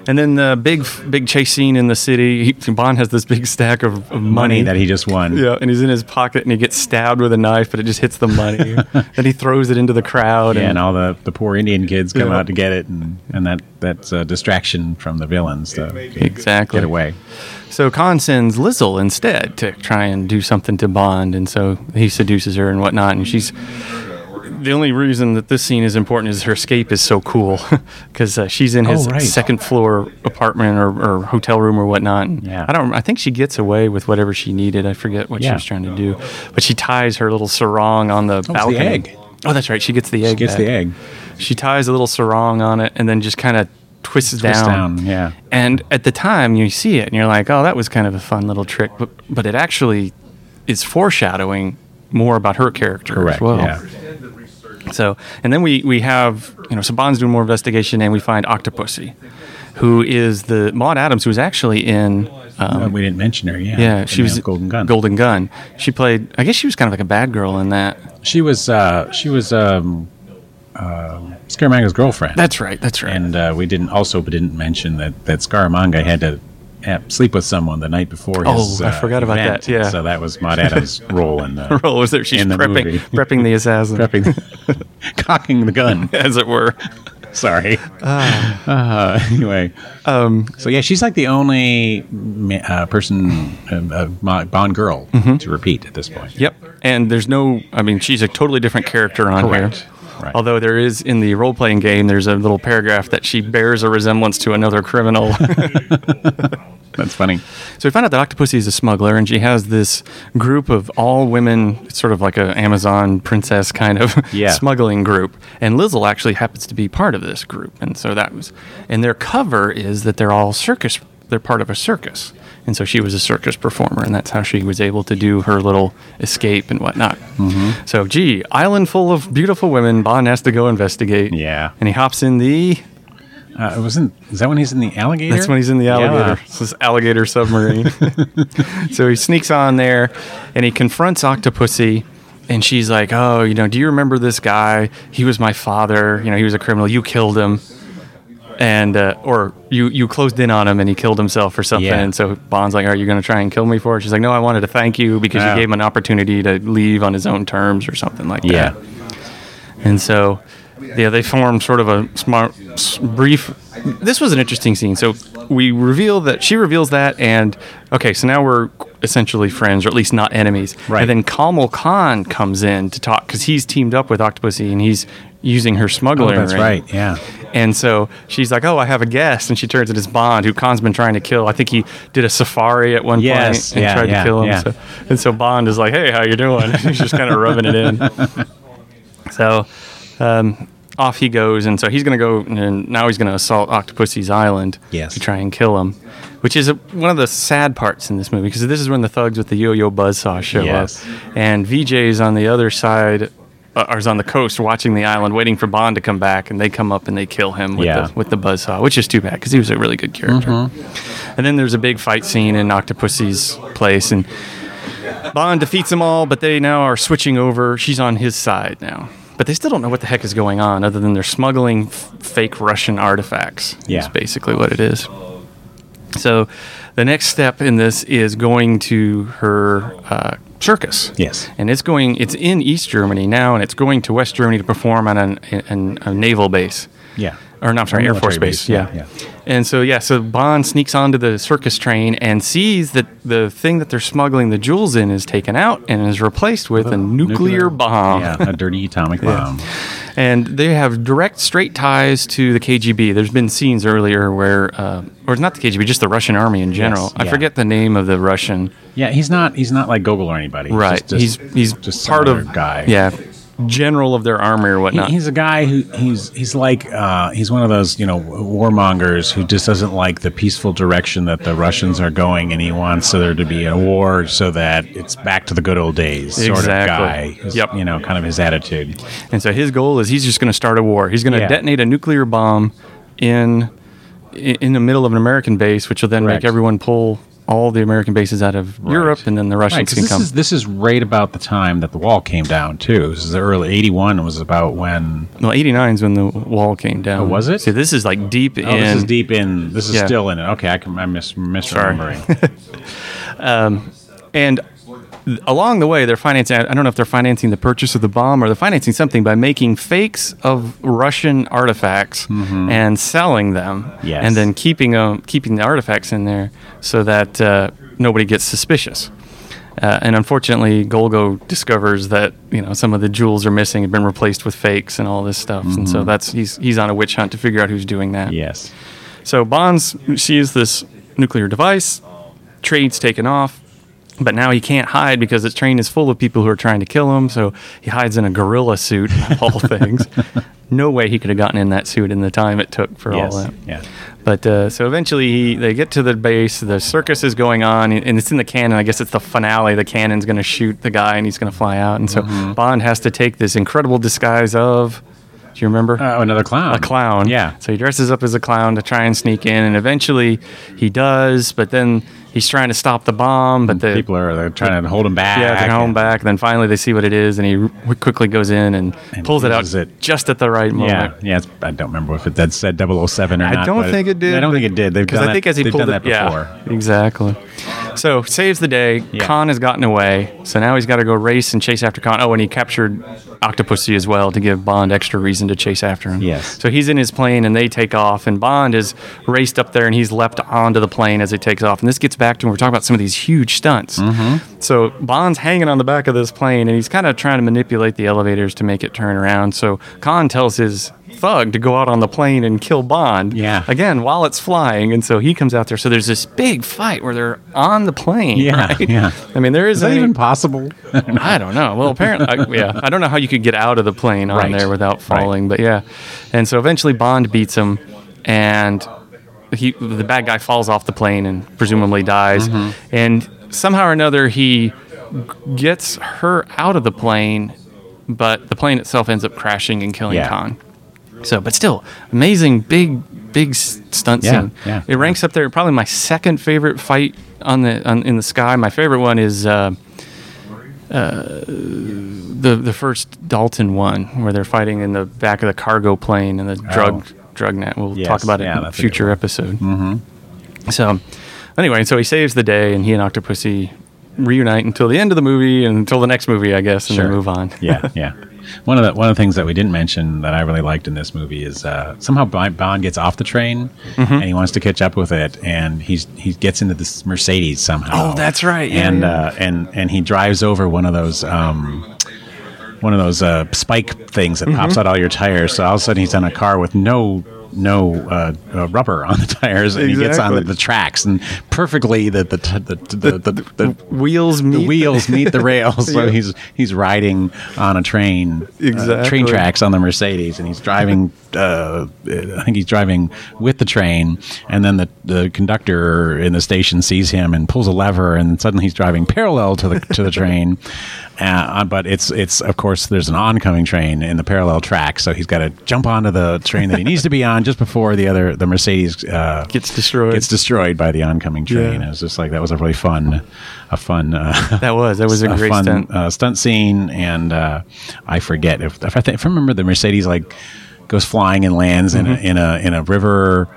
And then the big, big chase scene in the city. He, Bond has this big stack of, of money, Money that he just won. yeah, and he's in his pocket, and he gets stabbed with a knife, but it just hits the money. then he throws it into the crowd, Yeah, and, and all the, the poor Indian kids come Yeah. out to get it, and, and that that's a distraction from the villains to exactly get away. So Khan sends Lizzle instead to try and do something to Bond, and so he seduces her and whatnot. And she's the only reason that this scene is important is her escape is so cool because uh, she's in his Oh, right. second floor apartment or, or hotel room or whatnot. And Yeah. I don't. I think she gets away with whatever she needed. I forget what she was trying to do, but she ties her little sarong on the the balcony. egg. Oh, that's right. She gets the egg. Gets back. the egg. She ties a little sarong on it and then just kind of twists, Twist down. down, yeah. And at the time, you see it and you're like, oh, that was kind of a fun little trick. But, but it actually is foreshadowing more about her character Correct. as well. Yeah. So, and then we, we have, you know, so Bond's doing more investigation and we find Octopussy, who is the Maud Adams, who was actually in. Um, Uh, we didn't mention her. Yeah. yeah, she was Golden Gun. Golden Gun. She played. I guess she was kind of like a bad girl in that. She was uh, she was um, uh, Scaramanga's girlfriend. That's right. That's right. and uh, we didn't also didn't mention that that Scaramanga had to at sleep with someone the night before his. Oh, I forgot about event. that, yeah. So that was Maud Adams' role in the Role was there? She's in the prepping, prepping the assassin, prepping, cocking the gun. as it were. Sorry. Uh, anyway, um, so yeah, she's like the only uh, person, uh, uh, Bond girl Mm-hmm. to repeat at this point. Yep. And there's no, I mean, she's a totally different character on Correct. here. Right. Although there is in the role playing game, there's a little paragraph that she bears a resemblance to another criminal. That's funny. so we find out that Octopussy is a smuggler, and she has this group of all women, sort of like an Amazon princess kind of Yeah. smuggling group. And Lizzle actually happens to be part of this group, and so that was, and their cover is that they're all circus. They're part of a circus, and so she was a circus performer, and that's how she was able to do her little escape and whatnot. Mm-hmm. So, gee, island full of beautiful women. Bond has to go investigate. Yeah. and he hops in the Uh, it wasn't. Is that when he's in the alligator? that's when he's in the alligator. It's this alligator submarine. so he sneaks on there and he confronts Octopussy. And she's like, Oh, you know, do you remember this guy? He was my father. You know, he was a criminal. You killed him. And, uh, or you, you closed in on him and he killed himself or something. Yeah. And so Bond's like, Are you going to try and kill me for it? She's like, No, I wanted to thank you because Oh. you gave him an opportunity to leave on his own terms or something like Yeah. that. And so, yeah, they form sort of a smart, brief. This was an interesting scene. So we reveal that she reveals that, and okay, so now we're essentially friends, or at least not enemies. Right. And then Kamal Khan comes in to talk because he's teamed up with Octopussy, and he's using her Oh, smuggling that's ring. right. Yeah. And so she's like, "Oh, I have a guest," and she turns to this Bond, who Khan's been trying to kill. I think he did a safari at one Yes, point and yeah, tried yeah, to kill him. yeah. So, and so Bond is like, "Hey, how you doing?" He's just kind of rubbing it in. So um, off he goes, and so he's going to go, and now he's going to assault Octopussy's island Yes. to try and kill him, which is a, one of the sad parts in this movie because this is when the thugs with the yo-yo buzzsaw show Yes. up, and Vijay's on the other side. Uh, is on the coast watching the island, waiting for Bond to come back, and they come up and they kill him with Yeah. the with the buzzsaw, which is too bad because he was a really good character. And then there's a big fight scene in Octopussy's place, and Bond defeats them all, but they now are switching over. She's on his side now. But they still don't know what the heck is going on, other than they're smuggling f- fake Russian artifacts. Yeah. Is basically what it is. So, the next step in this is going to her uh, circus. Yes. and it's going. It's in East Germany now, and it's going to West Germany to perform on an, an, a naval base Yeah. Or not sorry, Air Force Base. base, Yeah. yeah, And so yeah, so Bond sneaks onto the circus train and sees that the thing that they're smuggling the jewels in is taken out and is replaced with a nuclear, bomb. Yeah, a dirty atomic bomb. And they have direct, straight ties to the KGB. There's been scenes earlier where, uh, or not the KGB, just the Russian army in general. Yes, I forget the name of the Russian. Yeah, he's not. He's not like Gogol or anybody. Right. Just- he's just- he's just part of guy. Yeah, general of their army or He- whatnot. he's a guy who he's he's like uh, he's one of those you know warmongers who just doesn't like the peaceful direction that the Russians are going, and he wants there to be a war so that it's back to the good old days sort of Exactly. guy. Is, Yep. You know, kind of his attitude. And so his goal is he's just going to start a war. He's going to Yeah. detonate a nuclear bomb in in the middle of an American base, which will then Correct. make everyone pull all the American bases out of Europe, and then the Right, can this come. is this is right about the time that the wall came down too. This is the early '81 was about when. well, '89 is when the wall came down. Oh, was it? See, this is like deep Oh, in. this is deep in. This is Yeah. still in it. Okay, I can. I'm mis- misremembering. Um, and along the way, they're financing. I don't know if they're financing the purchase of the bomb or they're financing something by making fakes of Russian artifacts and selling them, Mm-hmm. Yes. and then keeping them, keeping the artifacts in there so that uh, nobody gets suspicious. Uh, and unfortunately, Golgo discovers that you know some of the jewels are missing, have been replaced with fakes and all this stuff, and so that's he's he's on a witch hunt to figure out who's doing that. yes. So Bonds sees this nuclear device, trade's taken off, but now he can't hide because his train is full of people who are trying to kill him. So he hides in a gorilla suit, of all things. No way he could have gotten in that suit in the time it took for Yes. all that. Yeah. But uh, so eventually he, they get to the base. The circus is going on, and it's in the cannon. I guess it's the finale. The cannon's going to shoot the guy, and he's going to fly out. And so Mm-hmm. Bond has to take this incredible disguise of Do you remember? Uh, oh, another clown. a clown. Yeah. So he dresses up as a clown to try and sneak in, and eventually he does. But then he's trying to stop the bomb, but the People are they're trying to hold him back. yeah, they're and- back. And then finally they see what it is, and he r- quickly goes in and, And pulls it out it. just at the right Yeah, moment. yeah. It's, I don't remember if it that said 007 or I not. I don't think it did, I don't think it did. They've Because done I think that, as he pulled done it, that before. yeah, exactly. So saves the day. Yeah. Khan has gotten away, so now he's got to go race and chase after Khan. Oh, and he captured Octopussy as well to give Bond extra reason to chase after him. Yes. So he's in his plane and they take off, and Bond is raced up there and he's leapt onto the plane as it takes off. And this gets back to when we're talking about some of these huge stunts. Mm-hmm. So Bond's hanging on the back of this plane and he's kind of trying to manipulate the elevators to make it turn around. So Khan tells his thug to go out on the plane and kill Bond. Yeah. Again, while it's flying, and so he comes out there. So there's this big fight where they're on the plane. Yeah, right? yeah. I mean, there Is that even possible? I don't know. Well, apparently, I, yeah. I don't know how you could get out of the plane on Right. there without Right. falling, but yeah. And so eventually Bond beats him, and he the bad guy falls off the plane and presumably dies. Mm-hmm. And somehow or another, he gets her out of the plane, but the plane itself ends up crashing and killing Yeah. Khan. So, but still, amazing, big, big stunt Yeah, scene. yeah. It ranks up there. Probably my second favorite fight on the on, in the sky. My favorite one is. Uh, the the first Dalton one where they're fighting in the back of the cargo plane and the drug drug net. We'll Oh. Yes, talk about it yeah, in a future episode. Mm-hmm. So anyway, so he saves the day and he and Octopussy reunite until the end of the movie and until the next movie, I guess, and Sure. then move on. yeah, yeah. One of the one of the things that we didn't mention that I really liked in this movie is uh, somehow Bond gets off the train Mm-hmm. and he wants to catch up with it, and he's he gets into this Mercedes somehow. Oh, that's right. Yeah, and yeah. Uh, and and he drives over one of those. Um, one of those uh, spike things that pops Mm-hmm. out all your tires. So all of a sudden he's on a car with no no uh, uh, rubber on the tires, and he gets on the, the tracks, and perfectly the the the the, the, the, the, Wheels meet the wheels meet the rails. So Yeah. he's he's riding on a train, uh, train tracks on the Mercedes, and he's driving. Uh, I think he's driving with the train, and then the the conductor in the station sees him and pulls a lever, and suddenly he's driving parallel to the to the train. Uh, but it's it's of course there's an oncoming train in the parallel track, so he's got to jump onto the train that he needs to be on just before the other the Mercedes uh, Gets destroyed. gets destroyed by the oncoming train. Yeah. It was just like that was a really fun, a fun. Uh, that was that was a great fun stunt. Uh, stunt scene, and uh, I forget if if I, think, if I remember the Mercedes like goes flying and lands in Mm-hmm. a in a in a river,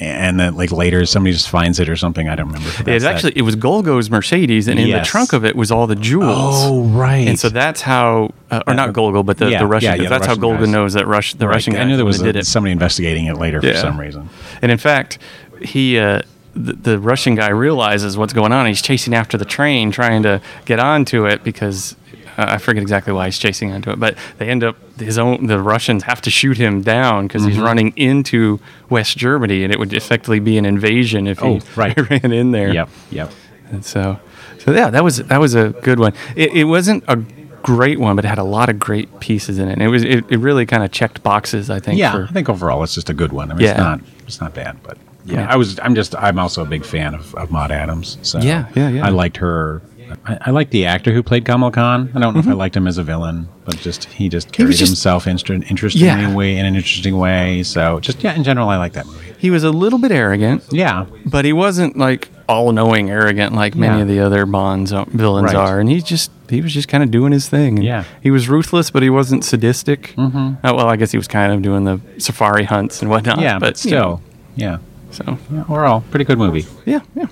and then like later somebody just finds it or something. I don't remember. It's actually it was Golgo's Mercedes, and in the trunk of it was all the jewels. oh right, And so that's how, uh, or not Golgo, but the, Yeah, the Russian. yeah, yeah, the that's how Golgo guys. knows that Rush, the Right, Russian guy I knew there was did it. somebody investigating it later for some reason. And in fact, he, uh, the, the Russian guy realizes what's going on. He's chasing after the train, trying to get onto it because uh, I forget exactly why he's chasing onto it. But they end up his own. The Russians have to shoot him down because Mm-hmm. he's running into West Germany, and it would effectively be an invasion if Oh, he right. ran in there. Yep, yep. And so, so yeah, that was that was a good one. It, it wasn't a great one, but it had a lot of great pieces in it. And it was it, it really kind of checked boxes. I think. Yeah, for- I think overall it's just a good one. I mean, it's not it's not bad, but yeah, Yeah. I was I'm just I'm also a big fan of, of Maud Adams. So Yeah, yeah, yeah. I liked her. I, I liked the actor who played Kamal Khan. I don't know if I liked him as a villain, but just he just carried Mm-hmm. just- himself inter- interestingly Yeah. way in an interesting way. So just yeah, in general, I like that movie. he was a little bit arrogant, Yeah, but he wasn't like all knowing arrogant like many Yeah. of the other Bonds uh, villains Right. are. And he just he was just kind of doing his thing. And Yeah. he was ruthless, but he wasn't sadistic. Mm-hmm. Oh, well, I guess he was kind of doing the safari hunts and whatnot. yeah, but, you still, know, yeah. so yeah. Overall, pretty good movie. yeah, yeah.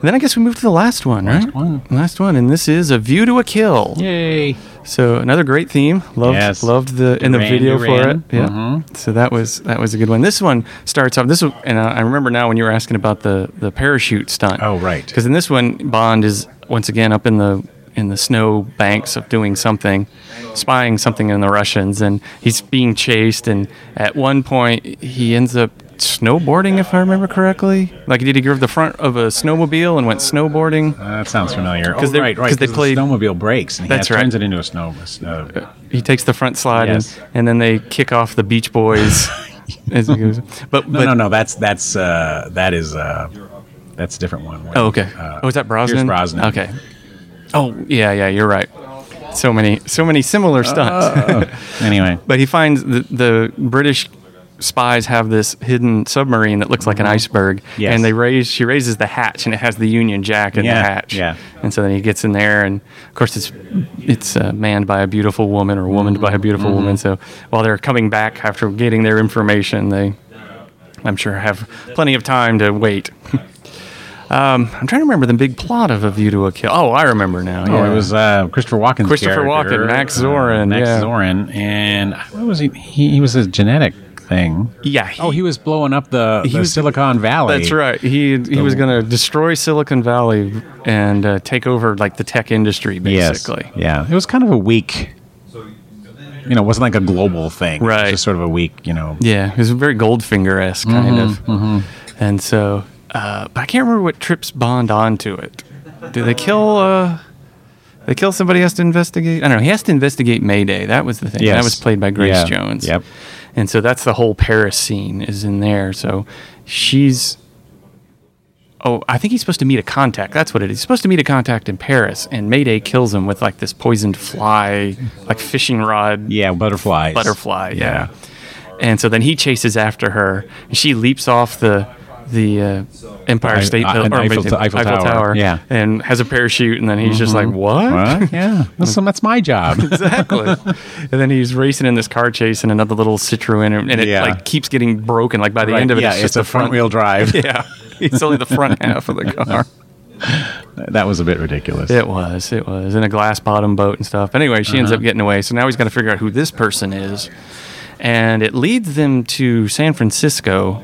And then I guess we move to the last one, Last right? one. Last one, and this is a view to a kill. Yay! So another great theme. Loved Yes. loved the in the Duran video for it. Yeah. Mhm. So that was that was a good one. This one starts off. This was, and I I remember now when you were asking about the the parachute stunt. Oh, right. Because in this one, Bond is once again up in the in the snow banks of doing something, spying something in the Russians, and he's being chased. And at one point, he ends up snowboarding, if I remember correctly. Like, did he grab the front of a snowmobile and went snowboarding? Uh, that sounds familiar. Because they- right, right. 'cause they the played- snowmobile breaks, and he That's has- right. turns it into a snow. snow he takes the front slide Yes. and, and then they kick off the Beach Boys. as he goes. But, No, but no, no. That's that's uh, that is uh, that's a different one. oh, okay. Uh, oh, is that Brosnan? Pierce Brosnan. Okay. Oh, yeah, yeah, you're right. so many so many similar stunts. anyway, but he finds the, the British spies have this hidden submarine that looks like an iceberg, Mm-hmm. Yes. and they raise she raises the hatch and it has the Union Jack in Yeah, the hatch. yeah. And so then he gets in there, and of course it's it's uh, manned by a beautiful woman or womaned by a beautiful woman. So while they're coming back after getting their information, they I'm sure have plenty of time to wait. um, I'm trying to remember the big plot of A View to a Kill. Oh, I remember now. Oh, it was uh, Christopher Walken. Christopher Walken, Max Zorin, Max yeah. Zorin, and what was he? He, he was a genetic thing. yeah. oh, he was blowing up the, the was- Silicon Valley. That's right. He he was going to destroy Silicon Valley and uh, take over like the tech industry, Yes. basically. Yeah, it was kind of a weak. You know, it wasn't like a global thing. It was Right. just sort of a weak. You know. Yeah, it was very Goldfinger esque kind of. And so, uh, but I can't remember what trips Bond onto it. Do they kill? Uh, they kill somebody. He has to investigate. I don't know. He has to investigate Mayday. That was the thing. That was played by Grace Yeah. Jones. Yep. And so that's the whole Paris scene is in there. So she's. Oh, I think he's supposed to meet a contact. That's what it is. He's supposed to meet a contact in Paris, and Mayday kills him with like this poisoned fly, like fishing rod Yeah, butterflies. butterfly. Yeah. And so then he chases after her, and she leaps off the the uh, Empire State I- Building, an Eiffel- Eiffel Tower, yeah. and has a parachute, and then he's just like, "What?" What? Yeah, that's, that's my job. exactly. and then he's racing in this car chase in another little Citroen, and, and it Yeah. like keeps getting broken. Like by the Right, end of it, yeah, it's just a the front wheel drive. Yeah, it's only the front half of the car. that was a bit ridiculous. It was. It was in a glass bottom boat and stuff. Anyway, she Uh-huh. ends up getting away. So now he's got to figure out who this person is, and it leads them to San Francisco.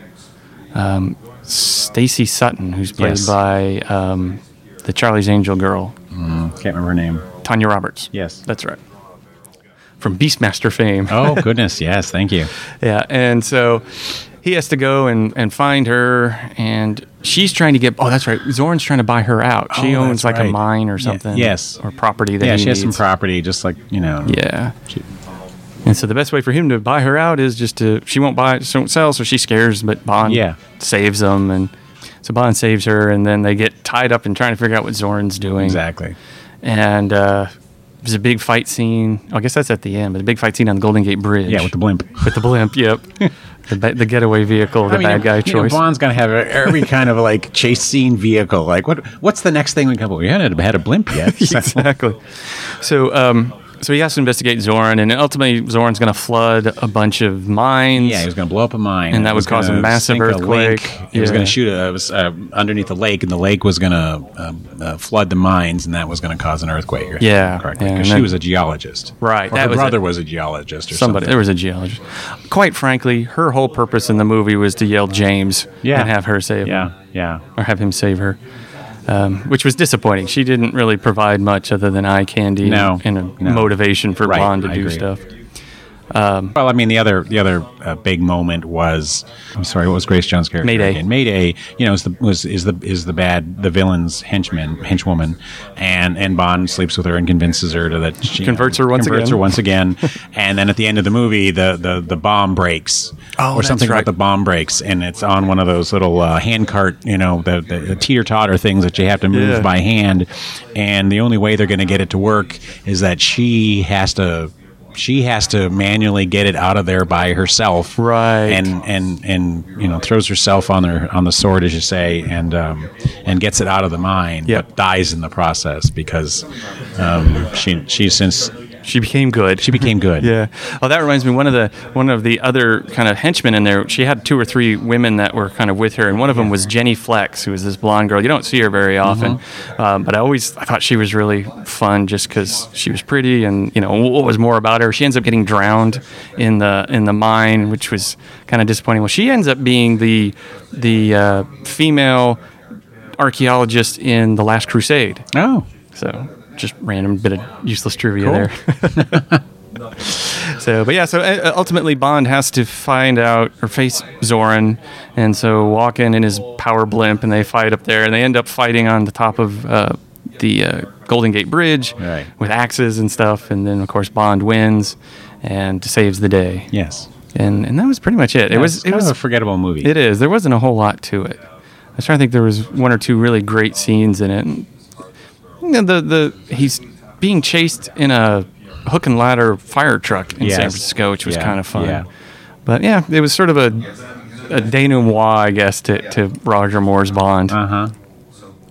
Um, Stacy Sutton, who's played Yes. by um, the Charlie's Angel girl, Can't remember her name. Tanya Roberts. Yes. that's right. From Beastmaster fame. Oh goodness, yes, thank you. Yeah, and so he has to go and, and find her, and she's trying to get. Oh, that's right. Zorin's trying to buy her out. She Oh, owns that's like a right. mine or something. yes. or property that Yeah, he she has some needs. property, just like you know. Yeah. She- And so the best way for him to buy her out is just to she won't buy she won't sell, so she scares, but Bond Yeah. saves them, and so Bond saves her, and then they get tied up in trying to figure out what Zorin's doing. Exactly. And uh, there's a big fight scene. I guess that's at the end, but a big fight scene on the Golden Gate Bridge. Yeah, with the blimp. with the blimp. Yep, the, ba- the getaway vehicle, the I mean, bad guy you know, choice. Bond's gonna have every kind of like chase scene vehicle. Like, what? What's the next thing we come? Up? We hadn't had a blimp yet. So- exactly. So, um, so he has to investigate Zorin, and ultimately Zorin's going to flood a bunch of mines. Yeah, he was going to blow up a mine, And that would cause a massive a earthquake. lake. He was going to shoot a, it was, uh, underneath the lake, and the lake was going to um, uh, flood the mines, and that was going to cause an earthquake. Yeah, correctly, yeah, because she was a geologist. Right, Or that her was brother it. was a geologist, or Somebody, something. there was a geologist. Quite frankly, her whole purpose in the movie was to yell James Yeah. and have her save Yeah, him, yeah. or have him save her, um, which was disappointing. She didn't really provide much other than eye candy No, and, and a no. motivation for Right, Bond to I do agree. stuff. Well, I mean, the other the other uh, big moment was I'm sorry, what was Grace Jones' character? Mayday. Again? Mayday. You know, is the was is the is the bad the villain's henchman henchwoman, and and Bond sleeps with her and convinces her to that she Converts her once converts again. her once again, and then at the end of the movie, the the the bomb breaks. Oh, or that's something right. about the bomb breaks, and it's on one of those little uh, hand cart, you know, the, the, the teeter totter things that you have to move Yeah. by hand. And the only way they're going to get it to work is that she has to she has to manually get it out of there by herself, Right. And and and you know throws herself on her on the sword, as you say, and um, and gets it out of the mine, Yep. but dies in the process because um, she she since She became good. she became good. Yeah. Oh, that reminds me. One of the one of the other kind of henchmen in there. She had two or three women that were kind of with her, and one of them was Jenny Flex, who was this blonde girl. You don't see her very often, um, but I always I thought she was really fun just because she was pretty, and you know what was more about her. She ends up getting drowned in the in the mine, which was kind of disappointing. Well, she ends up being the the uh, female archaeologist in the Last Crusade. Oh, So just random bit of useless trivia there. so, but yeah, so uh, ultimately Bond has to find out or face Zorin, and so walk in in his power blimp, and they fight up there, and they end up fighting on the top of uh, the uh, Golden Gate Bridge Right. with axes and stuff, and then of course Bond wins and saves the day, yes. and and that was pretty much it. It was It's it was of a forgettable movie. it is. There wasn't a whole lot to it. I was trying to think. There was one or two really great scenes in it. You know, the the he's being chased in a hook and ladder fire truck in Yes. San Francisco, which was Yeah, kind of fun. yeah. But yeah, it was sort of a a denouement, I guess, to, to Roger Moore's Bond. Uh huh.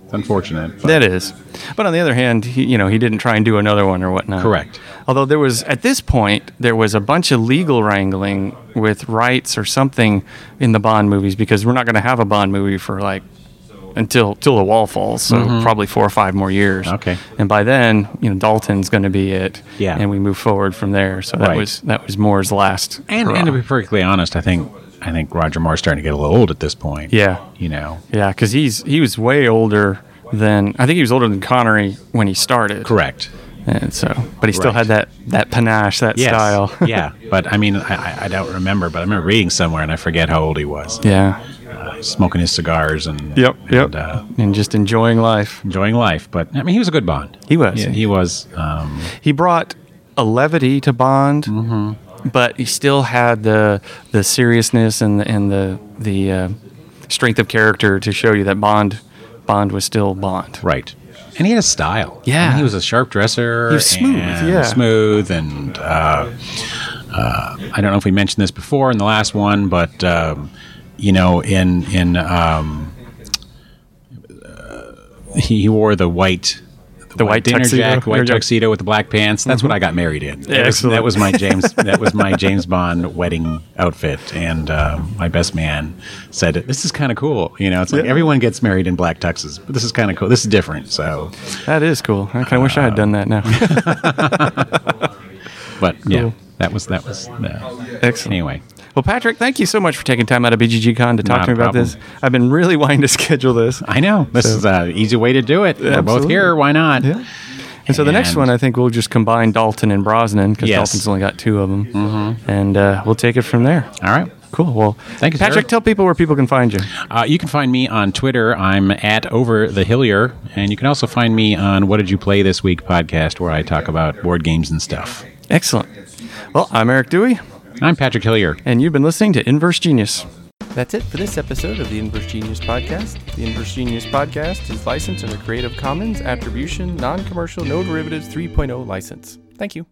It's unfortunate. but- That is. But on the other hand, he, you know, he didn't try and do another one or whatnot. Correct. Although there was at this point there was a bunch of legal wrangling with rights or something in the Bond movies because we're not going to have a Bond movie for like until till the wall falls, so probably four or five more years. Mm-hmm. Okay. And by then, you know, Dalton's going to be it. Yeah. And we move forward from there. So that Right. was that was Moore's last. And, hurrah. and to be perfectly honest, I think I think Roger Moore's starting to get a little old at this point. yeah. You know. Yeah, because he's he was way older than I think he was older than Connery when he started. Correct. And so, but he still Right. had that that panache, that Yes. style. yeah. But I mean, I, I- I don't remember, but I remember reading somewhere, and I forget how old he was. yeah. Smoking his cigars and Yep. Yep. and, uh, and just enjoying life. enjoying life. But I mean, he was a good Bond. He was. Yeah, he was. Um, He brought a levity to Bond, Mm-hmm. but he still had the the seriousness and the, and the the uh, strength of character to show you that Bond Bond was still Bond. right. And he had a style. Yeah. I mean, he was a sharp dresser. He was smooth, and yeah. Smooth and. Uh, uh, I don't know if we mentioned this before in the last one, but um, you know, in in um, uh, he, wore the white. The white dinner tuxedo? jacket, white tuxedo with the black pants. That's what I got married in. That was, that was my James. that was my James Bond wedding outfit, and um, my best man said, "This is kind of cool." You know, it's like Yeah. everyone gets married in black tuxes, but this is kind of cool. This is different. So, That is cool. I kind of wish I had done that now. but yeah, that was that was. Uh, Excellent. anyway, Well, Patrick, thank you so much for taking time out of BGG Con to talk Not to me about problem. this. I've been really wanting to schedule this. I know this is an easy way to do it. We're both here. Why not? Yeah. And so the next one, I think we'll just combine Dalton and Brosnan because Yes. Dalton's only got two of them, mm-hmm. and uh, we'll take it from there. All right. Cool. Well, Thank you, sir. Patrick. Tell people where people can find you. Uh, you can find me on Twitter. I'm at Over the Hillier, and you can also find me on What Did You Play This Week podcast, where I talk about board games and stuff. Excellent. Well, I'm Eric Dewey, I'm Patrick Hillier. and you've been listening to Inverse Genius. That's it for this episode of the Inverse Genius Podcast. The Inverse Genius Podcast is licensed under Creative Commons Attribution Non Commercial No Derivatives 3.0 license. Thank you.